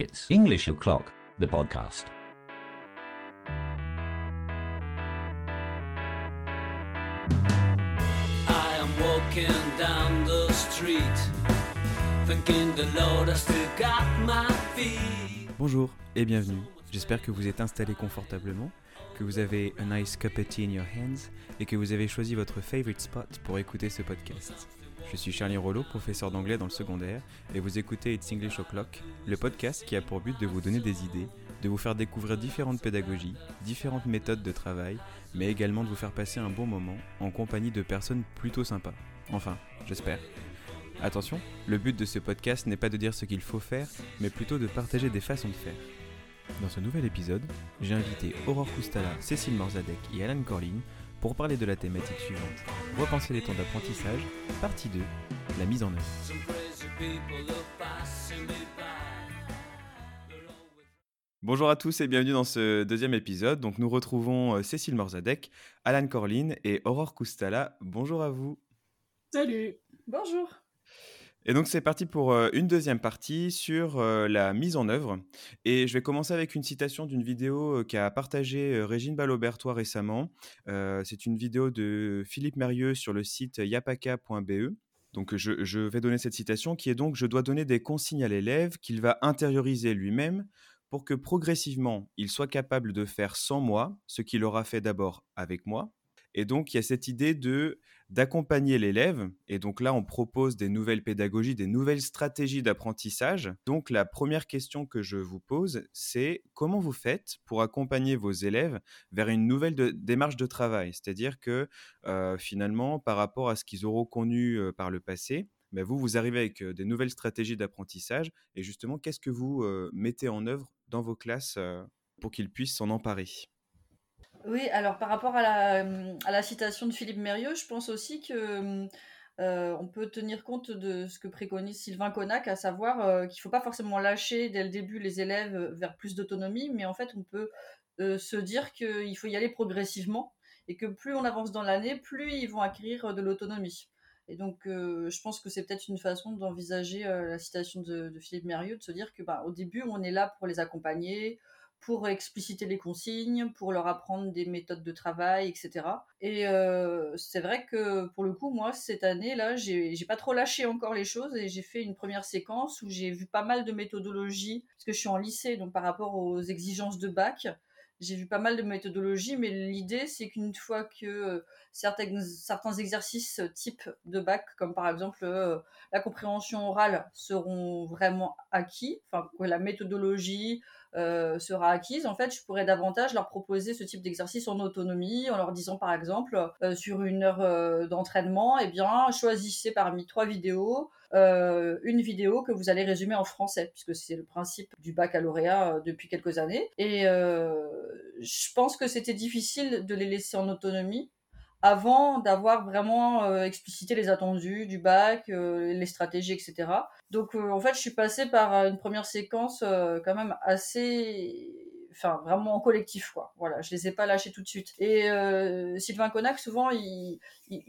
It's English O'Clock, the podcast. I am walking down the street, thinking the Lord has still got my feet. Bonjour et bienvenue. J'espère que vous êtes installé confortablement, que vous avez a nice cup of tea in your hands et que vous avez choisi votre favorite spot pour écouter ce podcast. Je suis Charlie Rollo, professeur d'anglais dans le secondaire, et vous écoutez It's English O'Clock, le podcast qui a pour but de vous donner des idées, de vous faire découvrir différentes pédagogies, différentes méthodes de travail, mais également de vous faire passer un bon moment en compagnie de personnes plutôt sympas. Enfin, j'espère. Attention, le but de ce podcast n'est pas de dire ce qu'il faut faire, mais plutôt de partager des façons de faire. Dans ce nouvel épisode, j'ai invité Aurore Koustala, Cécile Morzadek et Alan Corlin pour parler de la thématique suivante. Repenser les temps d'apprentissage, partie 2, la mise en œuvre. Bonjour à tous et bienvenue dans ce deuxième épisode. Donc nous retrouvons euh, Cécile Morzadek, Alan Corlin et Aurore Koustala. Bonjour à vous. Salut Bonjour. Et donc c'est parti pour euh, une deuxième partie sur euh, la mise en œuvre. Et je vais commencer avec une citation d'une vidéo euh, qu'a partagée Régine Balobertois récemment. C'est une vidéo de Philippe Mérieux sur le site yapaka.be. Donc je, je vais donner cette citation qui est donc je dois donner des consignes à l'élève qu'il va intérioriser lui-même pour que progressivement il soit capable de faire sans moi ce qu'il aura fait d'abord avec moi. Et donc il y a cette idée de d'accompagner l'élève. Et donc là, on propose des nouvelles pédagogies, des nouvelles stratégies d'apprentissage. Donc la première question que je vous pose, c'est comment vous faites pour accompagner vos élèves vers une nouvelle démarche de travail? C'est-à-dire que euh, finalement, par rapport à ce qu'ils auront connu euh, par le passé, ben vous, vous arrivez avec euh, des nouvelles stratégies d'apprentissage. Et justement, qu'est-ce que vous mettez en œuvre dans vos classes pour qu'ils puissent s'en emparer? Oui, alors par rapport à la, euh, citation de Philippe Mérieux, je pense aussi que euh, on peut tenir compte de ce que préconise Sylvain Connac, à savoir euh, qu'il ne faut pas forcément lâcher dès le début les élèves vers plus d'autonomie, mais en fait on peut euh, se dire qu'il faut y aller progressivement et que plus on avance dans l'année, plus ils vont acquérir de l'autonomie. Et donc euh, je pense que c'est peut-être une façon d'envisager euh, la citation de, de Philippe Mérieux, de se dire que bah, au début on est là pour les accompagner, pour expliciter les consignes, pour leur apprendre des méthodes de travail, etc. Et euh, c'est vrai que pour le coup, moi, cette année-là, j'ai pas trop lâché encore les choses et j'ai fait une première séquence où j'ai vu pas mal de méthodologies, parce que je suis en lycée, donc par rapport aux exigences de bac, j'ai vu pas mal de méthodologies, mais l'idée, c'est qu'une fois que euh, certains, certains exercices type de bac, comme par exemple euh, la compréhension orale, seront vraiment acquis, enfin, que la méthodologie, euh, sera acquise, en fait, je pourrais davantage leur proposer ce type d'exercice en autonomie, en leur disant par exemple, euh, sur une heure euh, d'entraînement, eh bien, choisissez parmi trois vidéos euh, une vidéo que vous allez résumer en français, puisque c'est le principe du baccalauréat euh, depuis quelques années. Et euh, je pense que c'était difficile de les laisser en autonomie avant d'avoir vraiment explicité les attendus du bac, les stratégies, etc. Donc en fait, je suis passée par une première séquence quand même assez, enfin vraiment en collectif quoi. Voilà, je les ai pas lâchés tout de suite. Et euh, Sylvain Connac souvent il,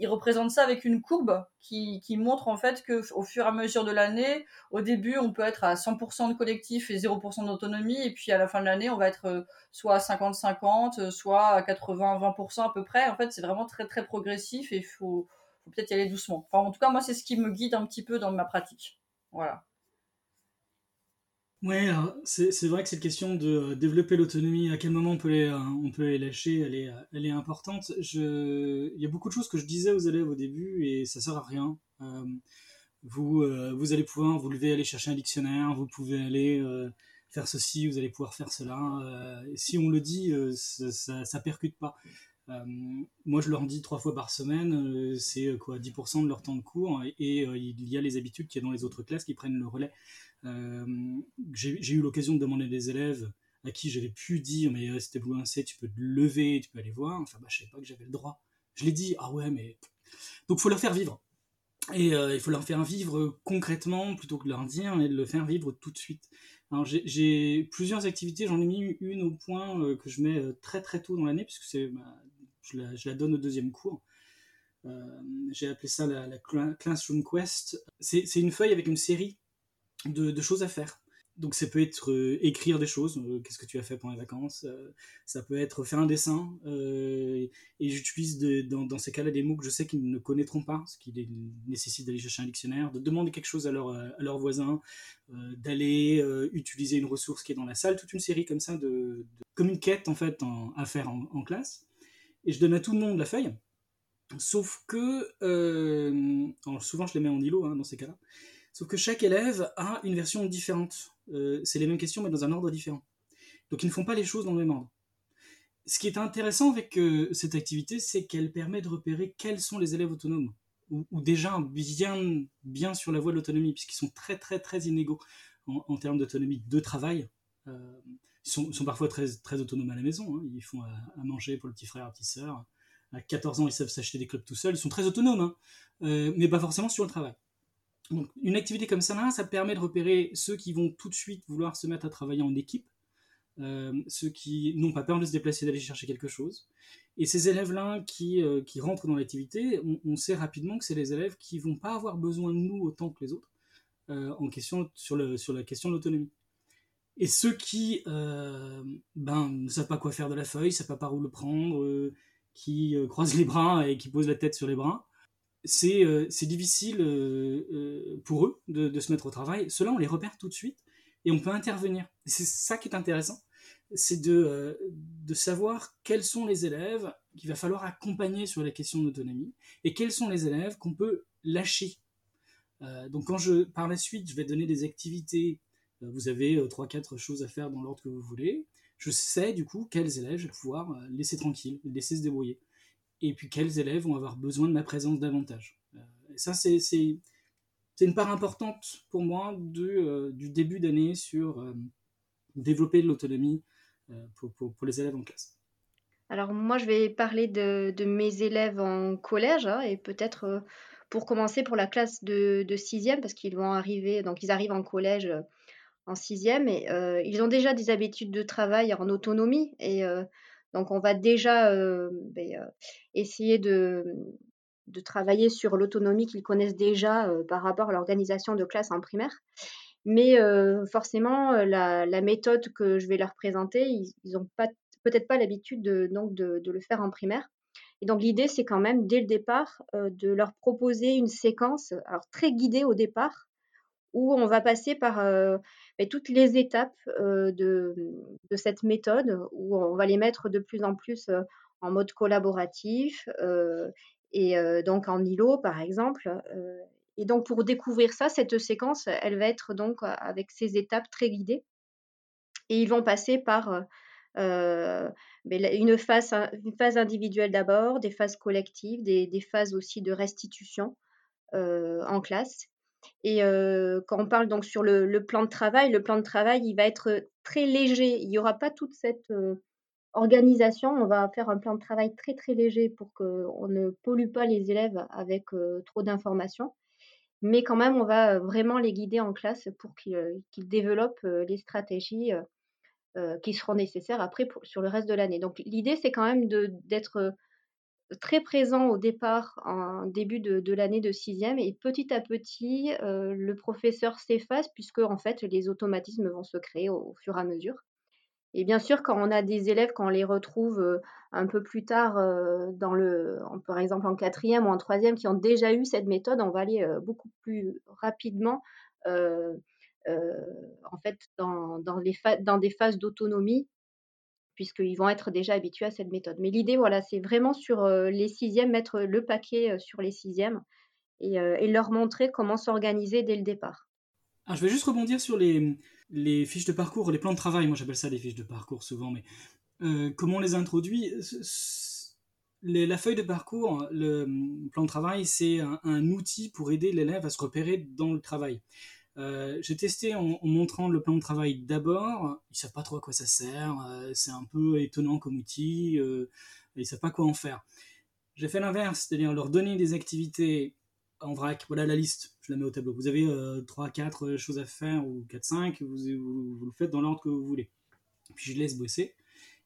représente ça avec une courbe qui, montre en fait que au fur et à mesure de l'année, au début on peut être à 100% de collectif et 0% d'autonomie, et puis à la fin de l'année on va être euh, soit à 50-50, euh, soit à 80-20% à peu près. En fait, c'est vraiment très très progressif et faut, faut peut-être y aller doucement. Enfin, en tout cas, moi, c'est ce qui me guide un petit peu dans ma pratique. Voilà. Ouais, c'est vrai que cette question de euh, développer l'autonomie, à quel moment on peut les, euh, on peut les lâcher, elle est, elle est importante. Je... Il y a beaucoup de choses que je disais aux élèves au début et ça sert à rien. Euh, vous, vous allez pouvoir vous lever, aller chercher un dictionnaire, vous pouvez aller faire ceci, vous allez pouvoir faire cela. Si on le dit, ça, ça, percute pas. Moi, je leur dis trois fois par semaine, c'est quoi, 10% de leur temps de cours, et, et, il y a les habitudes qu'il y a dans les autres classes qui prennent le relais. Euh, j'ai eu l'occasion de demander des élèves à qui j'avais pu dire, mais si t'es bouillancé, tu peux te lever, tu peux aller voir. Enfin, bah, je savais pas que j'avais le droit. Je l'ai dit, ah ouais, mais. Donc, faut leur faire vivre. Et euh, il faut leur faire vivre concrètement plutôt que de leur dire et de le faire vivre tout de suite. Alors j'ai- plusieurs activités, j'en ai mis une au point euh, que je mets très très tôt dans l'année puisque c'est bah, je, la, donne au deuxième cours. J'ai appelé ça la, la Cla- Classroom Quest. C'est une feuille avec une série de, choses à faire. donc ça peut être euh, écrire des choses, euh, qu'est-ce que tu as fait pendant les vacances, euh, ça peut être faire un dessin, et j'utilise dans, ces cas-là des mots que je sais qu'ils ne connaîtront pas, ce qui nécessite d'aller chercher un dictionnaire, de demander quelque chose à leur, voisin, d'aller utiliser une ressource qui est dans la salle, toute une série comme ça, de, comme une quête en fait à faire en, classe, et je donne à tout le monde la feuille, sauf que, souvent je les mets en îlot hein, dans ces cas-là, Sauf que chaque élève a une version différente. Euh, c'est les mêmes questions, mais dans un ordre différent. Donc ils ne font pas les choses dans le même ordre. Ce qui est intéressant avec euh, cette activité, c'est qu'elle permet de repérer quels sont les élèves autonomes, ou, déjà bien, bien sur la voie de l'autonomie, puisqu'ils sont très très très inégaux en, termes d'autonomie de travail. Euh, ils, sont, parfois très, très autonomes à la maison, hein. ils font à, manger pour le petit frère, la petite sœur. À 14 ans, ils savent s'acheter des clubs tout seuls, ils sont très autonomes, hein. mais pas forcément sur le travail une activité comme ça, ça permet de repérer ceux qui vont tout de suite vouloir se mettre à travailler en équipe, euh, ceux qui n'ont pas peur de se déplacer, d'aller chercher quelque chose. Et ces élèves-là qui, euh, rentrent dans l'activité, on, sait rapidement que c'est les élèves qui vont pas avoir besoin de nous autant que les autres euh, en question, sur, sur la question de l'autonomie. Et ceux qui ben, ne savent pas quoi faire de la feuille, ne savent pas par où le prendre, qui croisent les bras et qui posent la tête sur les bras, euh, c'est difficile euh, euh, pour eux de, se mettre au travail. Cela, on les repère tout de suite et on peut intervenir. C'est ça qui est intéressant, c'est de, de savoir quels sont les élèves qu'il va falloir accompagner sur la question d'autonomie et quels sont les élèves qu'on peut lâcher. donc quand je, par la suite, je vais donner des activités, vous avez trois, quatre choses à faire dans l'ordre que vous voulez, je sais du coup quels élèves je vais pouvoir laisser tranquilles, laisser se débrouiller et puis quels élèves vont avoir besoin de ma présence davantage? Euh, ça, c'est une part importante pour moi du, euh, du début d'année sur euh, développer de l'autonomie pour, pour, les élèves en classe. Alors moi, je vais parler de, de mes élèves en collège hein, et peut-être pour commencer pour la classe de, de sixième parce qu'ils vont arriver, donc ils arrivent en collège en sixième et ils ont déjà des habitudes de travail en autonomie et donc, on va déjà ben, essayer de, travailler sur l'autonomie qu'ils connaissent déjà par rapport à l'organisation de classe en primaire. Mais forcément, la, méthode que je vais leur présenter, ils n'ont peut-être pas l'habitude de, le faire en primaire. Et donc l'idée, c'est quand même, dès le départ, de leur proposer une séquence, très guidée au départ, où on va passer par toutes les étapes de, cette méthode, où on va les mettre de plus en plus en mode collaboratif et donc en îlot par exemple. et donc pour découvrir ça, cette séquence, elle va être donc avec ces étapes très guidées. Et ils vont passer par une, phase, une phase individuelle d'abord, des phases collectives, des, phases aussi de restitution en classe. Et quand on parle donc sur le, plan de travail, le plan de travail, il va être très léger. Il n'y aura pas toute cette organisation. On va faire un plan de travail très très léger pour qu'on ne pollue pas les élèves avec trop d'informations. Mais quand même, on va vraiment les guider en classe pour qu'ils développent les stratégies qui seront nécessaires après sur le reste de l'année. Donc l'idée, c'est quand même d'être très présent au départ, en début de, l'année de sixième, et petit à petit, euh, le professeur s'efface puisque en fait les automatismes vont se créer au, fur et à mesure. Et bien sûr, quand on a des élèves, quand on les retrouve euh, un peu plus tard euh, dans le, par exemple en quatrième ou en troisième, qui ont déjà eu cette méthode, on va aller beaucoup plus rapidement. en fait, dans, les dans des phases d'autonomie puisqu'ils vont être déjà habitués à cette méthode. Mais l'idée, voilà, c'est vraiment sur les sixièmes, mettre le paquet sur les sixièmes et, et leur montrer comment s'organiser dès le départ. Alors, je vais juste rebondir sur les, fiches de parcours, les plans de travail. Moi, j'appelle ça les fiches de parcours souvent, mais comment on les introduit La feuille de parcours, le plan de travail, c'est un, outil pour aider l'élève à se repérer dans le travail. Euh, j'ai testé en, montrant le plan de travail d'abord. Ils savent pas trop à quoi ça sert. Euh, c'est un peu étonnant comme outil. Euh, ils savent pas quoi en faire. J'ai fait l'inverse, c'est-à-dire leur donner des activités en vrac. Voilà la liste, je la mets au tableau. Vous avez 3, 4 choses à faire ou 4, 5, vous, vous, le faites dans l'ordre que vous voulez. Puis je laisse bosser.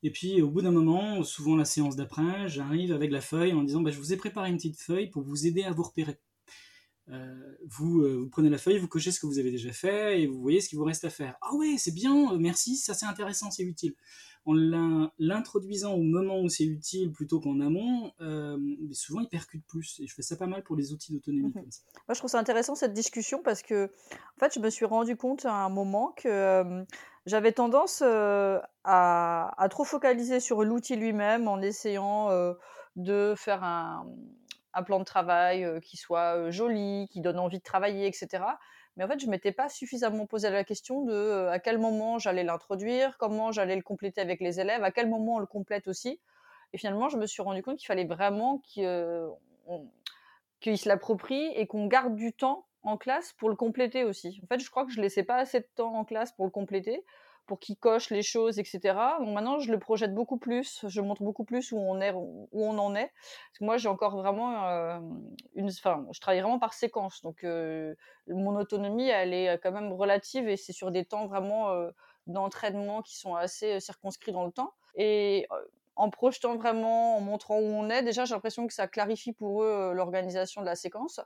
Et puis au bout d'un moment, souvent la séance d'après, j'arrive avec la feuille en disant bah, Je vous ai préparé une petite feuille pour vous aider à vous repérer. Vous, vous prenez la feuille, vous cochez ce que vous avez déjà fait et vous voyez ce qu'il vous reste à faire. Ah ouais, c'est bien, merci, ça c'est intéressant, c'est utile en l'introduisant au moment où c'est utile plutôt qu'en amont, euh, souvent il percute plus. Et je fais ça pas mal pour les outils d'autonomie. Mmh Moi, je trouve ça intéressant cette discussion parce que, en fait, je me suis rendu compte à un moment que euh, j'avais tendance euh, à, trop focaliser sur l'outil lui-même en essayant de faire un, un, plan de travail qui soit joli, qui donne envie de travailler, etc. Mais en fait, je ne m'étais pas suffisamment posé la question de euh, à quel moment j'allais l'introduire, comment j'allais le compléter avec les élèves, à quel moment on le complète aussi. Et finalement, je me suis rendu compte qu'il fallait vraiment qu'ils euh, se l'approprient et qu'on garde du temps en classe pour le compléter aussi. En fait, je crois que je laissais pas assez de temps en classe pour le compléter pour qu'il coche les choses, etc. Donc maintenant, je le projette beaucoup plus, je montre beaucoup plus où on, est, où on en est. Moi, j'ai encore vraiment euh, une. Enfin, je travaille vraiment par séquence. Donc, euh, mon autonomie, elle est quand même relative et c'est sur des temps vraiment euh, d'entraînement qui sont assez circonscrits dans le temps. Et en projetant vraiment, en montrant où on est, déjà, j'ai l'impression que ça clarifie pour eux l'organisation de la séquence.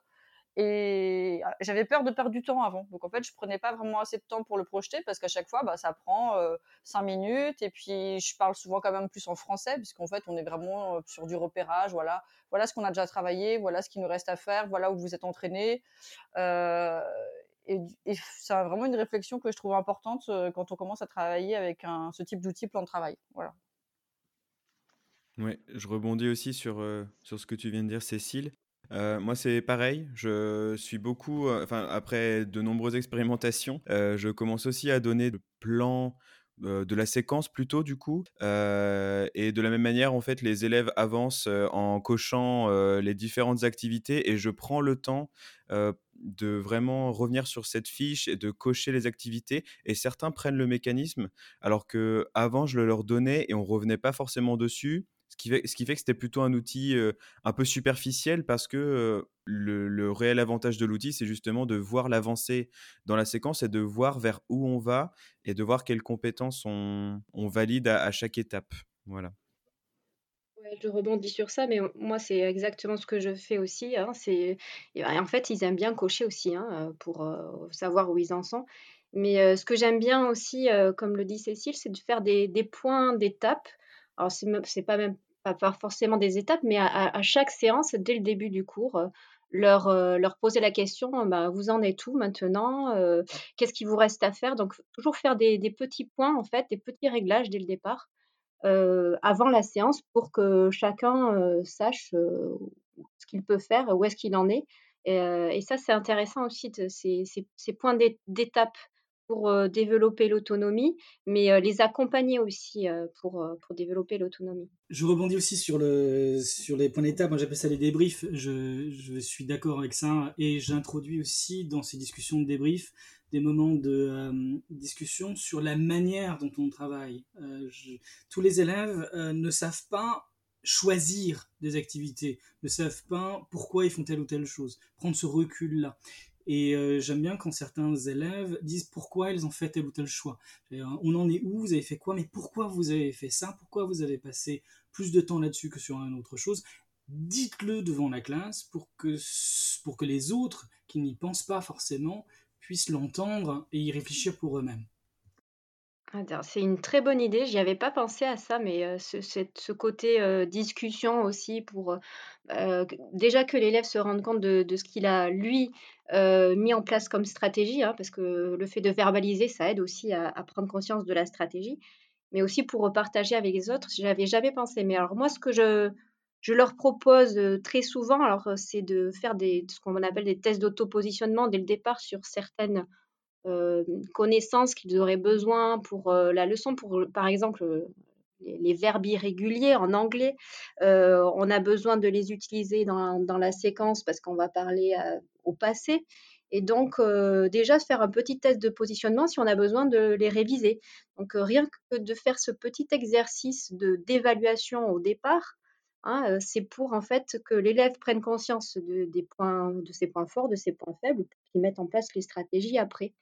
Et ah, j'avais peur de perdre du temps avant. Donc en fait, je prenais pas vraiment assez de temps pour le projeter parce qu'à chaque fois, bah, ça prend cinq minutes. Et puis, je parle souvent quand même plus en français puisqu'en fait, on est vraiment sur du repérage. Voilà, voilà ce qu'on a déjà travaillé, voilà ce qu'il nous reste à faire, voilà où vous êtes entraîné. Et, c'est vraiment une réflexion que je trouve importante quand on commence à travailler avec ce type d'outil plan de travail. Voilà. Ouais, je rebondis aussi sur, sur ce que tu viens de dire, Cécile. Euh, moi, c'est pareil. Je suis beaucoup, euh, enfin, après de nombreuses expérimentations, euh, je commence aussi à donner le plan de la séquence plutôt du coup. et de la même manière, en fait, les élèves avancent en cochant les différentes activités et je prends le temps de vraiment revenir sur cette fiche et de cocher les activités. Et certains prennent le mécanisme, alors que avant je le leur donnais et on revenait pas forcément dessus. Ce qui, fait, que c'était plutôt un outil un peu superficiel parce que le, réel avantage de l'outil, c'est justement de voir l'avancée dans la séquence et de voir vers où on va et de voir quelles compétences on, valide à, chaque étape. Voilà. je rebondis sur ça, mais moi, c'est exactement ce que je fais aussi. Hein, c'est... En fait, ils aiment bien cocher aussi hein, pour savoir où ils en sont. Mais ce que j'aime bien aussi, comme le dit Cécile, c'est de faire des, des points d'étape alors c'est pas forcément des étapes, mais à, chaque séance, dès le début du cours, euh, leur, euh, leur poser la question, bah, vous en êtes où maintenant euh, Qu'est-ce qu'il vous reste à faire? Donc toujours faire des, petits points en fait, des petits réglages dès le départ, avant la séance, pour que chacun sache ce qu'il peut faire, où est-ce qu'il en est. Et, ça, c'est intéressant aussi, ces, ces points d'étape pour développer l'autonomie, mais les accompagner aussi pour, pour développer l'autonomie. Je rebondis aussi sur, le, sur les points d'étape, moi j'appelle ça les débriefs, je, je suis d'accord avec ça, et j'introduis aussi dans ces discussions de débrief des moments de discussion sur la manière dont on travaille. tous les élèves ne savent pas choisir des activités, ne savent pas pourquoi ils font telle ou telle chose, prendre ce recul-là. Et euh, j'aime bien quand certains élèves disent pourquoi ils ont fait tel ou tel choix. On en est où? Vous avez fait quoi? Mais pourquoi vous avez fait ça? Pourquoi vous avez passé plus de temps là-dessus que sur une autre chose? Dites-le devant la classe pour que, pour que les autres qui n'y pensent pas forcément puissent l'entendre et y réfléchir pour eux-mêmes. C'est une très bonne idée, j'y avais pas pensé à ça, mais ce, ce côté discussion aussi pour déjà que l'élève se rende compte de, ce qu'il a, lui, mis en place comme stratégie, hein, parce que le fait de verbaliser, ça aide aussi à, prendre conscience de la stratégie, mais aussi pour repartager avec les autres, je n'avais jamais pensé. Mais alors moi, ce que je, leur propose très souvent, alors c'est de faire des, ce qu'on appelle des tests d'autopositionnement dès le départ sur certaines euh, connaissances qu'ils auraient besoin pour euh, la leçon, pour par exemple euh, les, verbes irréguliers en anglais. on a besoin de les utiliser dans, dans la séquence parce qu'on va parler au passé. Et donc, déjà, faire un petit test de positionnement si on a besoin de les réviser. Donc, rien que de faire ce petit exercice de, d'évaluation au départ, hein, c'est pour en fait que l'élève prenne conscience de, des points, de ses points forts, de ses points faibles, pour qu'il mette en place les stratégies après.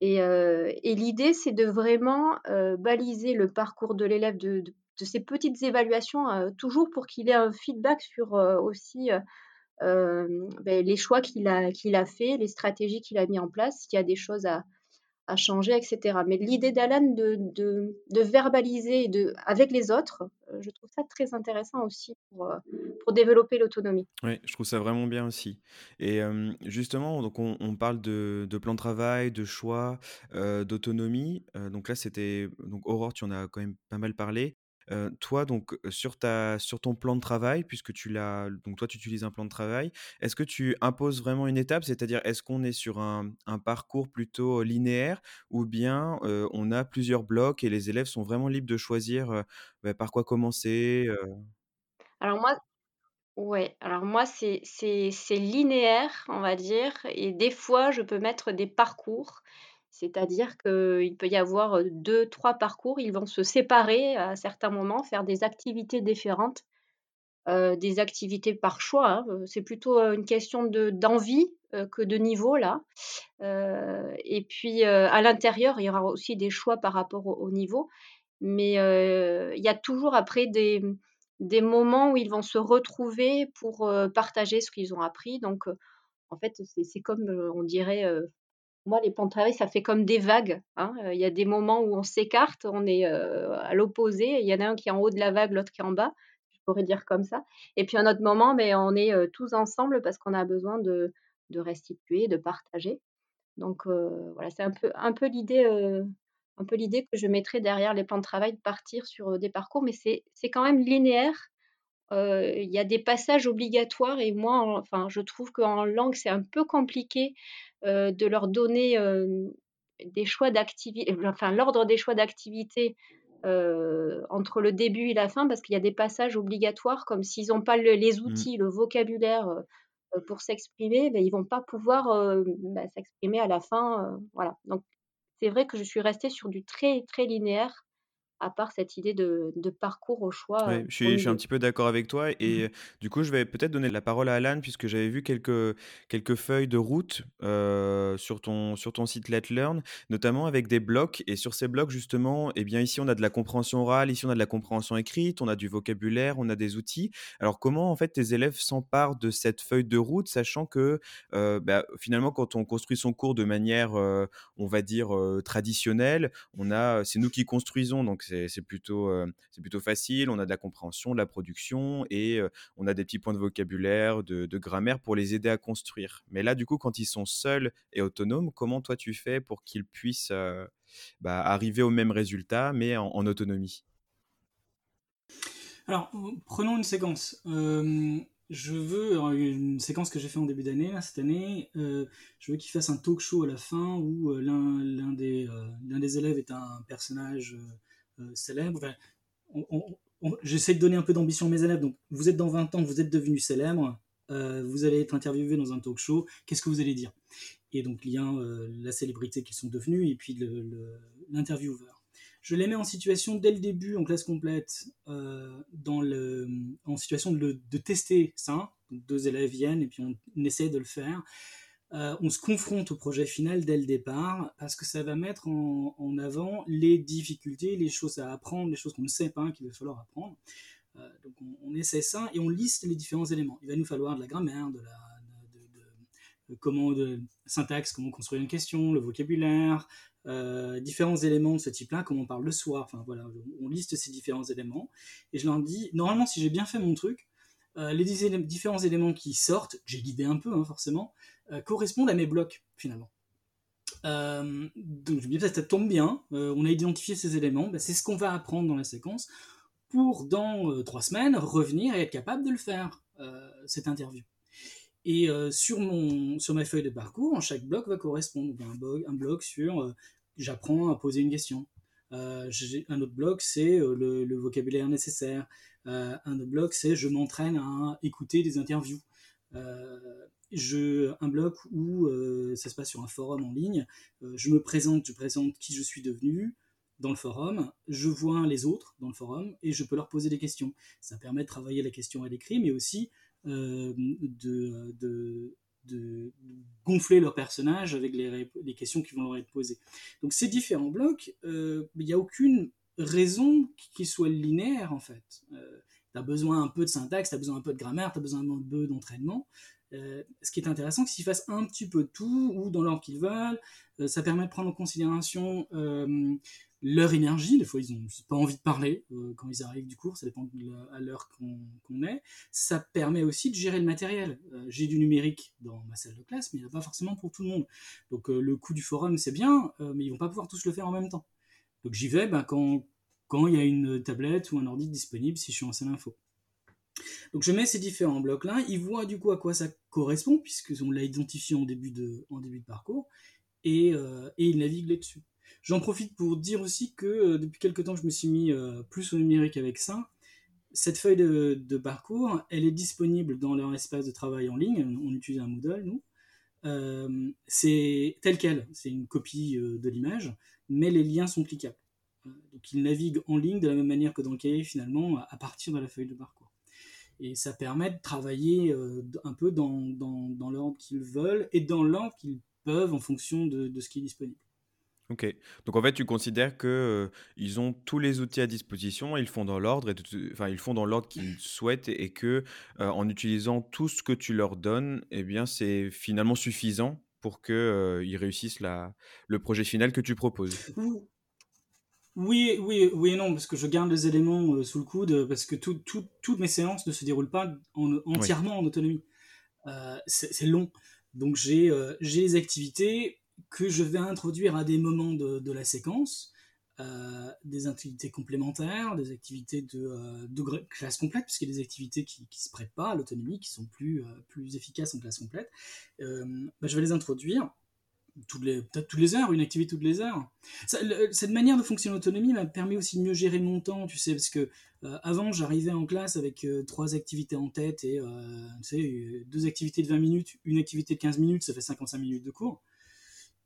Et, l'idée, c'est de vraiment baliser le parcours de l'élève, de, ces petites évaluations, toujours pour qu'il ait un feedback sur aussi ben, les choix qu'il a, qu'il a fait, les stratégies qu'il a mis en place, s'il y a des choses à, à changer, etc. Mais l'idée d'Alan de, verbaliser de, avec les autres, euh, je trouve ça très intéressant aussi pour, euh, pour développer l'autonomie. Oui, je trouve ça vraiment bien aussi. Et justement, donc on, parle de, de, plan de travail, de choix, euh, d'autonomie. donc là, c'était donc Aurore, tu en as quand même pas mal parlé toi, donc, sur, ta, sur ton plan de travail, puisque tu l'as, donc toi, tu utilises un plan de travail, est-ce que tu imposes vraiment une étape? C'est-à-dire, est-ce qu'on est sur un, un, parcours plutôt linéaire ou bien on a plusieurs blocs et les élèves sont vraiment libres de choisir bah, par quoi commencer Alors moi, ouais, alors moi, c'est linéaire, on va dire, et des fois, je peux mettre des parcours. C'est-à-dire qu'il peut y avoir deux, trois parcours, ils vont se séparer à certains moments, faire des activités différentes, des activités par choix. Hein, c'est plutôt une question d'envie que de niveau là. et puis à l'intérieur, il y aura aussi des choix par rapport au, niveau, mais il y a toujours après des, des moments où ils vont se retrouver pour partager ce qu'ils ont appris. Donc en fait, c'est comme on dirait moi, les plans de travail, ça fait comme des vagues. Hein. Il y a des moments où on s'écarte, on est à l'opposé. Il y en a un qui est en haut de la vague, l'autre qui est en bas. Je pourrais dire comme ça. Et puis un autre moment, mais on est tous ensemble parce qu'on a besoin de, de, restituer, de partager. Donc voilà, c'est un peu, un peu l'idée. un peu l'idée que je mettrais derrière les plans de travail de partir sur des parcours, mais c'est quand même linéaire. Il y a des passages obligatoires et moi, enfin, je trouve qu'en langue, c'est un peu compliqué de leur donner des choix d'activité, enfin l'ordre des choix d'activité entre le début et la fin, parce qu'il y a des passages obligatoires, comme s'ils n'ont pas les mmh. outils, le vocabulaire pour s'exprimer, ben, ils vont pas pouvoir bah, s'exprimer à la fin. voilà. Donc c'est vrai que je suis restée sur du très très linéaire à part cette idée de, parcours au choix. je suis, un petit peu d'accord avec toi. Et mmh du coup, je vais peut-être donner la parole à Alan, puisque j'avais vu quelques, quelques feuilles de route sur, ton, sur ton site Let Learn, notamment avec des blocs. Et sur ces blocs, justement, eh bien, ici, on a de la compréhension orale, ici, on a de la compréhension écrite, on a du vocabulaire, on a des outils. Alors, comment, en fait, tes élèves s'emparent de cette feuille de route, sachant que, bah, finalement, quand on construit son cours de manière, on va dire, traditionnelle, on a, c'est nous qui construisons. Donc, c'est plutôt, c'est plutôt facile. On a de la compréhension, de la production et on a des petits points de vocabulaire, de, grammaire pour les aider à construire. Mais là, du coup, quand ils sont seuls et autonomes, comment toi tu fais pour qu'ils puissent bah, arriver au même résultat, mais en, autonomie? Alors, prenons une séquence. je veux une séquence que j'ai fait en début d'année, cette année. je veux qu'ils fassent un talk show à la fin où l'un des élèves est un personnage euh, célèbre. J'essaie de donner un peu d'ambition à mes élèves. Donc, vous êtes dans 20 ans, vous êtes devenu célèbre, euh, vous allez être interviewé dans un talk show, qu'est-ce que vous allez dire? Et donc, il y a euh, la célébrité qu'ils sont devenus et puis l'intervieweur. Je les mets en situation dès le début, en classe complète, en situation de, tester ça. deux élèves viennent et puis on essaie de le faire. Euh, on se confronte au projet final dès le départ parce que ça va mettre en, avant les difficultés, les choses à apprendre, les choses qu'on ne sait pas qu'il va falloir apprendre. Euh, donc on, essaie ça et on liste les différents éléments. Il va nous falloir de la grammaire, de la comment de syntaxe, comment construire une question, le vocabulaire, euh, différents éléments de ce type-là, comment on parle le soir. Enfin voilà, on liste ces différents éléments et je leur dis normalement si j'ai bien fait mon truc, les différents éléments qui sortent, j'ai guidé un peu hein, forcément, correspondent à mes blocs finalement. Euh, donc je me dis, ça, tombe bien, euh, on a identifié ces éléments, bah, c'est ce qu'on va apprendre dans la séquence pour dans trois semaines revenir et être capable de le faire, cette interview. Et sur, mon, sur ma feuille de parcours, chaque bloc va correspondre. un, bloc, un bloc sur j'apprends à poser une question. un autre bloc, c'est le, le, vocabulaire nécessaire. un autre bloc, c'est je m'entraîne à écouter des interviews un bloc où euh, ça se passe sur un forum en ligne. Euh, je me présente, je présente qui je suis devenu dans le forum. Je vois les autres dans le forum et je peux leur poser des questions. Ça permet de travailler la question à l'écrit, mais aussi euh, de, gonfler leur personnage avec les, les, questions qui vont leur être posées. Donc ces différents blocs, il n'y a aucune raison qu'ils soient linéaires en fait. Tu as besoin un peu de syntaxe, tu as besoin un peu de grammaire, tu as besoin un peu d'entraînement. Euh, ce qui est intéressant, c'est qu'ils fassent un petit peu tout, ou dans l'ordre qu'ils veulent. Euh, ça permet de prendre en considération euh, leur énergie. Des fois, ils n'ont pas envie de parler quand ils arrivent du cours, ça dépend de à l'heure qu'on est. Ça permet aussi de gérer le matériel. J'ai du numérique dans ma salle de classe, mais il n'y a pas forcément pour tout le monde. Donc le coût du forum, c'est bien, mais ils vont pas pouvoir tous le faire en même temps. Donc j'y vais ben, quand, quand il y a une tablette ou un ordi disponible si je suis en salle info. Donc je mets ces différents blocs-là, ils voient du coup à quoi ça correspond, puisqu'on l'a identifié en début de, parcours, et, euh, et ils naviguent là-dessus. J'en profite pour dire aussi que euh, depuis quelques temps je me suis mis euh, plus au numérique avec ça. Cette feuille de, parcours, elle est disponible dans leur espace de travail en ligne, on utilise un Moodle nous. c'est tel quel, c'est une copie de l'image, mais les liens sont cliquables. donc ils naviguent en ligne de la même manière que dans le cahier finalement à partir de la feuille de parcours. Et ça permet de travailler euh, un peu dans, dans, dans l'ordre qu'ils veulent et dans l'ordre qu'ils peuvent en fonction de, de, ce qui est disponible. Ok. Donc en fait, tu considères que euh, ils ont tous les outils à disposition, ils font dans l'ordre, enfin ils font dans l'ordre qu'ils souhaitent et, que euh, en utilisant tout ce que tu leur donnes, eh bien c'est finalement suffisant pour que ils réussissent la, le projet final que tu proposes. Oui, oui, oui et non, parce que je garde les éléments euh, sous le coude, parce que toutes mes séances ne se déroulent pas entièrement en autonomie. Euh, c'est long. Donc j'ai euh, les activités que je vais introduire à des moments de, la séquence, des activités complémentaires, des activités de, de classe complète, puisqu'il y a des activités qui ne se prêtent pas à l'autonomie, qui sont plus, plus efficaces en classe complète. Bah, je vais les introduire toutes les, peut-être toutes les heures, une activité toutes les heures. cette manière de fonctionner en autonomie m'a permis aussi de mieux gérer mon temps, tu sais, parce que euh, avant j'arrivais en classe avec euh, trois activités en tête et euh, tu sais, deux activités de 20 minutes, une activité de 15 minutes, ça fait 55 minutes de cours.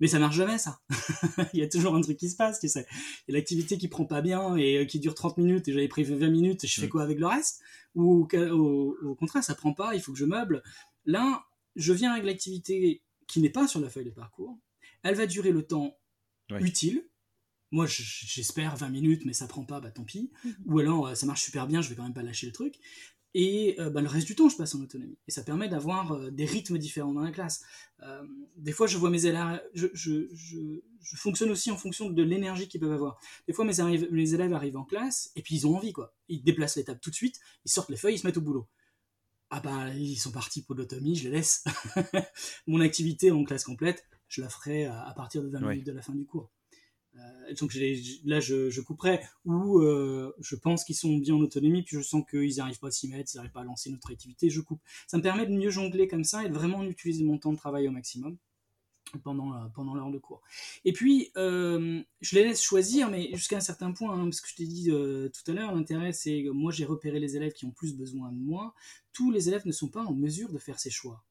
Mais ça marche jamais ça. Il y a toujours un truc qui se passe, tu sais. Il y a l'activité qui prend pas bien et qui dure 30 minutes et j'avais prévu 20 minutes et je fais mm. quoi avec le reste? Ou au, au contraire, ça prend pas, il faut que je meuble. Là, je viens avec l'activité qui n'est pas sur la feuille de parcours. Elle va durer le temps utile. Moi, j'espère 20 minutes, mais ça prend pas, bah tant pis. Mhm. Ou alors, euh, ça marche super bien, je vais quand même pas lâcher le truc. Et euh, bah, le reste du temps, je passe en autonomie. Et ça permet d'avoir euh, des rythmes différents dans la classe. des fois, je vois mes élèves, je, je, fonctionne aussi en fonction de l'énergie qu'ils peuvent avoir. Des fois, mes, mes, élèves arrivent en classe et puis ils ont envie, quoi. Ils déplacent les tables tout de suite, ils sortent les feuilles, ils se mettent au boulot ah bah ils sont partis pour l'automie, je les laisse. Mon activité en classe complète, je la ferai à, partir de 20 minutes de la fin du cours. Euh, donc là, je, je, couperai. Ou euh, je pense qu'ils sont bien en autonomie, puis je sens qu'ils n'arrivent pas à s'y mettre, ils n'arrivent pas à lancer notre activité, je coupe. Ça me permet de mieux jongler comme ça et de vraiment utiliser mon temps de travail au maximum pendant, euh, pendant l'heure de cours. Et puis, euh, je les laisse choisir, mais jusqu'à un certain point, hein, parce que je t'ai dit euh, tout à l'heure, l'intérêt c'est que moi j'ai repéré les élèves qui ont plus besoin de moi. Tous les élèves ne sont pas en mesure de faire ces choix.